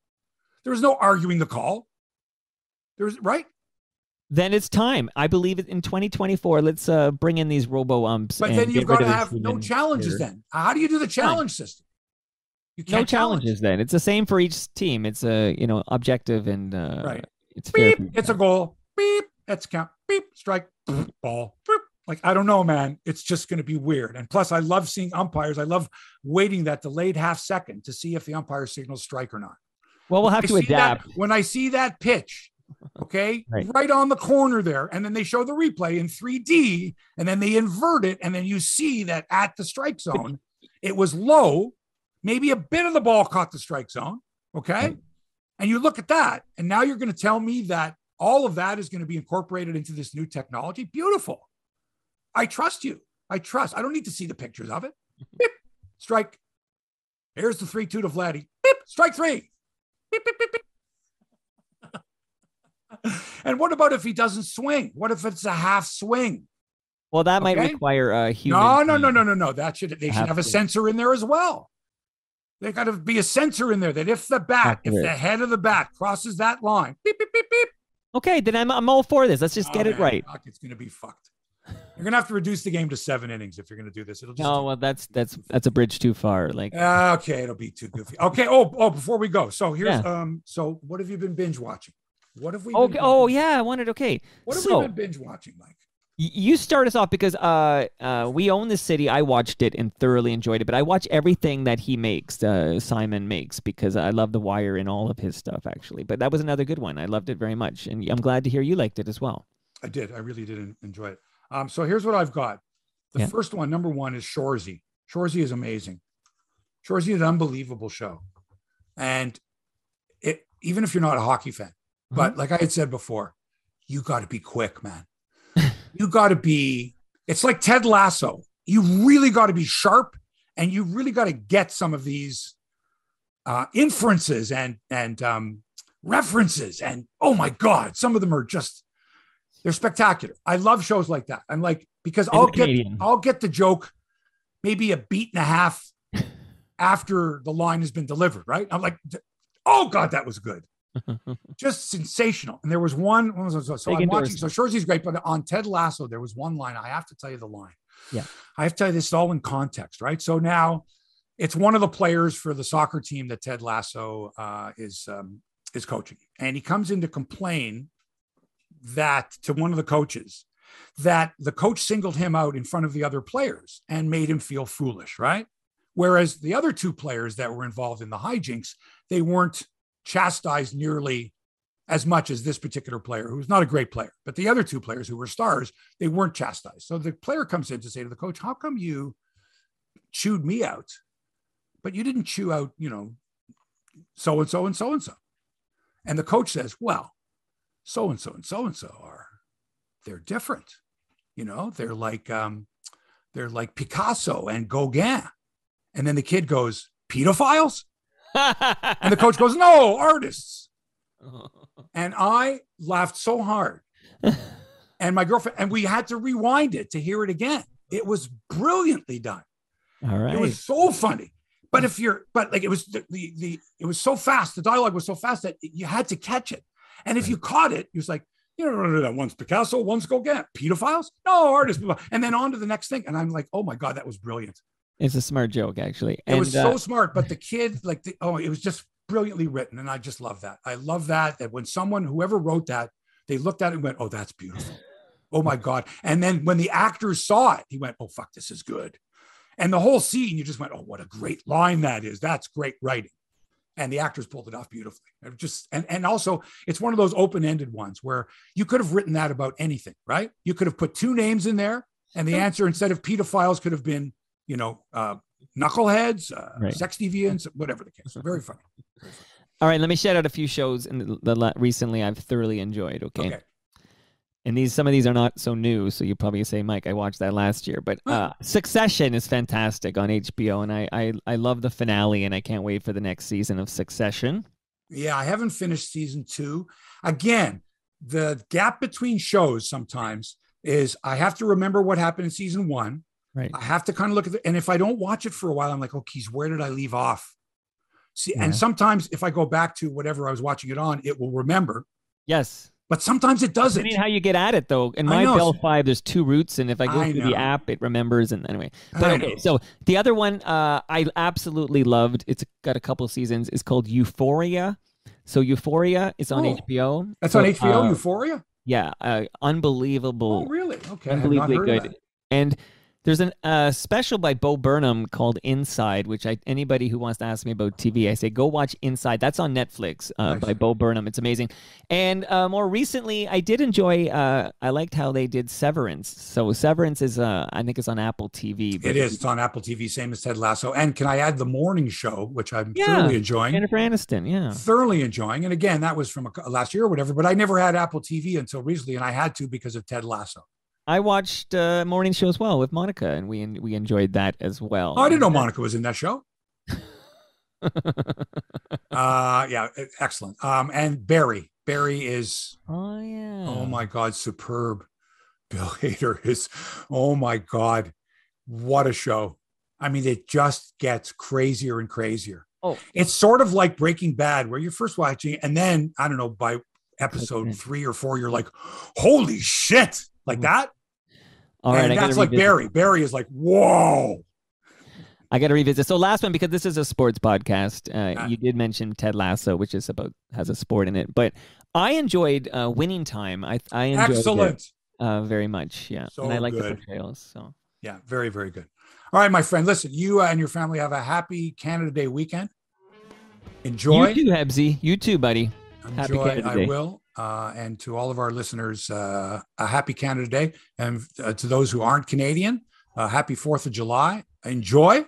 [SPEAKER 1] There was no arguing the call. There was right.
[SPEAKER 2] then it's time. I believe in 2024. Let's uh, bring in these robo umps.
[SPEAKER 1] But then you've got to have no challenges. Then how do you do the challenge Fine. system?
[SPEAKER 2] no challenges. Challenge. Then it's the same for each team. It's a you know objective and uh,
[SPEAKER 1] right.
[SPEAKER 2] It's
[SPEAKER 1] beep. It's a goal. Beep. That's count. Beep. Strike. Ball. Beep. Like I don't know, man. It's just going to be weird. And plus, I love seeing umpires. I love waiting that delayed half second to see if the umpire signals strike or not.
[SPEAKER 2] Well, we'll have to adapt.
[SPEAKER 1] That, when I see that pitch, okay, right. right. on the corner there, and then they show the replay in 3D, and then they invert it, and then you see that at the strike zone, it was low. Maybe a bit of the ball caught the strike zone. Okay. Right. And you look at that, and now you're going to tell me that all of that is going to be incorporated into this new technology. Beautiful. I trust you. I trust. I don't need to see the pictures of it. Beep, strike. Here's the 3 2 to Vladdy. Beep, strike three. Beep, beep, beep, beep. and what about if he doesn't swing? What if it's a half swing?
[SPEAKER 2] Well, that might require a human.
[SPEAKER 1] No, no, no, no, no, no. That should they should have a sensor in there as well. There got to be a sensor in there that if the bat, if the head of the bat crosses that line, beep, beep, beep, beep.
[SPEAKER 2] Okay, then I'm I'm all for this. Let's just oh, get man, it right.
[SPEAKER 1] Fuck, it's gonna be fucked. You're gonna have to reduce the game to seven innings if you're gonna do this. It'll just
[SPEAKER 2] no. Well, that's that's that's a bridge too far. Like
[SPEAKER 1] okay, it'll be too goofy. Okay. Oh, oh. Before we go, so here's yeah. um. So what have you been binge watching? What have we?
[SPEAKER 2] Okay. oh yeah, I wanted. Okay.
[SPEAKER 1] What have so, we been binge watching, Mike?
[SPEAKER 2] You start us off because uh, uh, we own the city. I watched it and thoroughly enjoyed it. But I watch everything that he makes, uh, Simon makes, because I love The Wire and all of his stuff, actually. But that was another good one. I loved it very much, and I'm glad to hear you liked it as well.
[SPEAKER 1] I did. I really did enjoy it. Um, so here's what I've got. The yeah. first one, number one, is Shoresy. Shoresy is amazing. Shoresy is an unbelievable show, and it even if you're not a hockey fan, but mm-hmm. like I had said before, you got to be quick, man. You got to be, it's like Ted Lasso. You really got to be sharp and you really got to get some of these uh, inferences and, and um, references. And oh my God, some of them are just, they're spectacular. I love shows like that. I'm like, because I'll get, I'll get the joke maybe a beat and a half after the line has been delivered, right? I'm like, oh God, that was good. Just sensational. And there was one, so, so I'm watching. So Shoresy's great, but on Ted Lasso, there was one line. I have to tell you the line.
[SPEAKER 2] Yeah.
[SPEAKER 1] I have to tell you this is all in context, right? So now it's one of the players for the soccer team that Ted Lasso uh, is um, is coaching, and he comes in to complain that to one of the coaches that the coach singled him out in front of the other players and made him feel foolish, right? Whereas the other two players that were involved in the hijinks, they weren't chastised nearly as much as this particular player, who's not a great player. But the other two players who were stars, they weren't chastised. So the player comes in to say to the coach, How come you chewed me out, but you didn't chew out, you know, so and so and so and so? And the coach says, Well, so and so and so and so are, they're different. You know, they're like, um, they're like Picasso and Gauguin. And then the kid goes, pedophiles? And the coach goes, No, artists. And I laughed so hard. And my girlfriend, and we had to rewind it to hear it again. It was brilliantly done.
[SPEAKER 2] All right.
[SPEAKER 1] It was so funny. But if you're, but like it was the, the, the it was so fast. The dialogue was so fast that you had to catch it. And if you caught it, it was like, you know, that one's Picasso, one's Gauguin, pedophiles, no artists, and then on to the next thing. And I'm like, oh my god, that was brilliant.
[SPEAKER 2] It's a smart joke, actually.
[SPEAKER 1] It and, was so uh, smart, but the kid, like, the, oh, it was just brilliantly written, and I just love that. I love that that when someone, whoever wrote that, they looked at it and went, "Oh, that's beautiful." oh my god! And then when the actors saw it, he went, "Oh fuck, this is good." And the whole scene, you just went, "Oh, what a great line that is! That's great writing." And the actors pulled it off beautifully. It just and and also, it's one of those open-ended ones where you could have written that about anything, right? You could have put two names in there, and the answer instead of pedophiles could have been you know, uh, knuckleheads, uh, right. sex deviants, whatever the case. Very funny. Very funny.
[SPEAKER 2] All right, let me shout out a few shows in the, the recently I've thoroughly enjoyed. Okay? okay. And these some of these are not so new, so you probably say, Mike, I watched that last year. But uh, Succession is fantastic on HBO, and I, I I love the finale, and I can't wait for the next season of Succession.
[SPEAKER 1] Yeah, I haven't finished season two. Again, the gap between shows sometimes is I have to remember what happened in season one.
[SPEAKER 2] Right.
[SPEAKER 1] I have to kind of look at it. And if I don't watch it for a while, I'm like, oh, geez, where did I leave off? See, yeah. and sometimes if I go back to whatever I was watching it on, it will remember.
[SPEAKER 2] Yes.
[SPEAKER 1] but sometimes it doesn't.
[SPEAKER 2] I mean, how you get at it though. In my
[SPEAKER 1] know.
[SPEAKER 2] Bell Fibe, there's two routes, and if I go
[SPEAKER 1] I
[SPEAKER 2] through
[SPEAKER 1] know.
[SPEAKER 2] the app, it remembers. And anyway, but okay. So the other one, uh, I absolutely loved. It's got a couple seasons. It's called Euphoria. So Euphoria is on
[SPEAKER 1] Oh,
[SPEAKER 2] HBO.
[SPEAKER 1] That's
[SPEAKER 2] So,
[SPEAKER 1] on HBO,
[SPEAKER 2] uh,
[SPEAKER 1] Euphoria.
[SPEAKER 2] Yeah, uh, unbelievable.
[SPEAKER 1] Oh, really? Okay, I not
[SPEAKER 2] unbelievably
[SPEAKER 1] heard of
[SPEAKER 2] good.
[SPEAKER 1] that.
[SPEAKER 2] And there's a uh, special by Bo Burnham called Inside, which I anybody who wants to ask me about TV, I say go watch Inside. That's on Netflix uh,
[SPEAKER 1] Nice.
[SPEAKER 2] by Bo Burnham. It's amazing. And uh, more recently, I did enjoy. Uh, I liked how they did Severance. So Severance is, uh, I think, it's on Apple TV. but
[SPEAKER 1] It is. It's on Apple TV, same as Ted Lasso. And can I add the morning show, which I'm
[SPEAKER 2] Yeah.
[SPEAKER 1] thoroughly enjoying?
[SPEAKER 2] Jennifer Aniston. Yeah.
[SPEAKER 1] Thoroughly enjoying. And again, that was from a, last year or whatever, but I never had Apple TV until recently, and I had to because of Ted Lasso.
[SPEAKER 2] I watched uh, morning show as well with Monica, and we we enjoyed that as well.
[SPEAKER 1] Oh, I didn't know Monica was in that show. Uh, yeah, excellent. Um, and Barry. Barry is
[SPEAKER 2] oh yeah.
[SPEAKER 1] Oh my God, superb. Bill Hader is, oh my God, what a show. I mean, it just gets crazier and crazier.
[SPEAKER 2] Oh.
[SPEAKER 1] It's sort of like Breaking Bad, where you're first watching, and then I don't know, by episode three or four, you're like, holy shit, like that.
[SPEAKER 2] All right,
[SPEAKER 1] and that's like
[SPEAKER 2] revisit.
[SPEAKER 1] Barry. Barry is like, whoa.
[SPEAKER 2] I got to revisit. So last one because this is a sports podcast. Uh, you did mention Ted Lasso, which is about has a sport in it, but I enjoyed uh, Winning Time. I I enjoyed
[SPEAKER 1] Excellent.
[SPEAKER 2] it uh, very much. Yeah,
[SPEAKER 1] So
[SPEAKER 2] and I like the portrayals. So
[SPEAKER 1] Yeah, very, very good. All right, my friend. Listen, you uh, and your family have a happy Canada Day weekend. Enjoy.
[SPEAKER 2] you too, Hebsy. You too, buddy. Happy
[SPEAKER 1] Enjoy.
[SPEAKER 2] Canada
[SPEAKER 1] I
[SPEAKER 2] Day.
[SPEAKER 1] will. Uh, and to all of our listeners, uh, a happy Canada Day. And uh, to those who aren't Canadian, uh, happy 4th of July. Enjoy.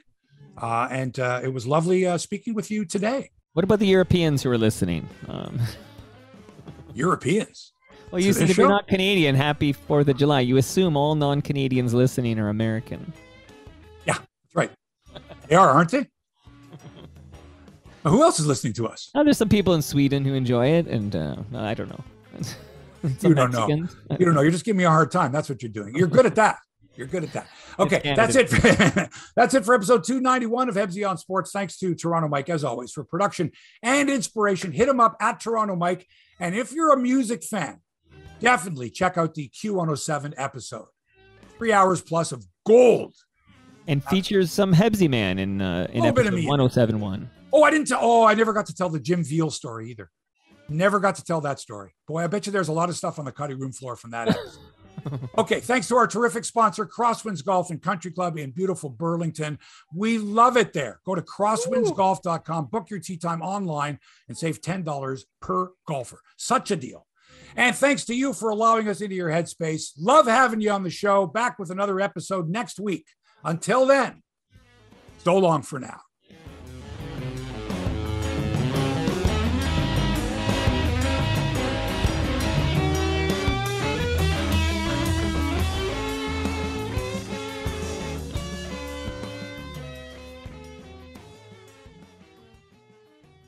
[SPEAKER 1] Uh, and uh, it was lovely uh, speaking with you today.
[SPEAKER 2] What about the Europeans who are listening? Um,
[SPEAKER 1] Europeans.
[SPEAKER 2] well, you
[SPEAKER 1] this
[SPEAKER 2] if you're not Canadian, happy Fourth of July. You assume all non-Canadians listening are American.
[SPEAKER 1] Yeah, that's right. They are, aren't they? Who else is listening to us?
[SPEAKER 2] Oh, there's some people in Sweden who enjoy it, and uh, I don't know.
[SPEAKER 1] You don't know. You don't know. You're just giving me a hard time. That's what you're doing. You're good at that. You're good at that. Okay, that's it. For, that's it for episode 291 of Hebsy on Sports. Thanks to Toronto Mike, as always, for production and inspiration. Hit him up at Toronto Mike. And if you're a music fan, definitely check out the Q107 episode. Three hours plus of gold.
[SPEAKER 2] and features some Hebsy man in uh, in
[SPEAKER 1] Little bit of
[SPEAKER 2] episode
[SPEAKER 1] me.
[SPEAKER 2] 1071.
[SPEAKER 1] Oh, I didn't tell. Oh, I never got to tell the Jim Veal story either. Never got to tell that story. Boy, I bet you there's a lot of stuff on the cutting room floor from that episode. okay, thanks to our terrific sponsor, Crosswinds Golf and Country Club in beautiful Burlington. We love it there. Go to crosswindsgolf.com, book your tee time online, and save $10 per golfer. Such a deal. And thanks to you for allowing us into your headspace. Love having you on the show. Back with another episode next week. Until then, so long for now.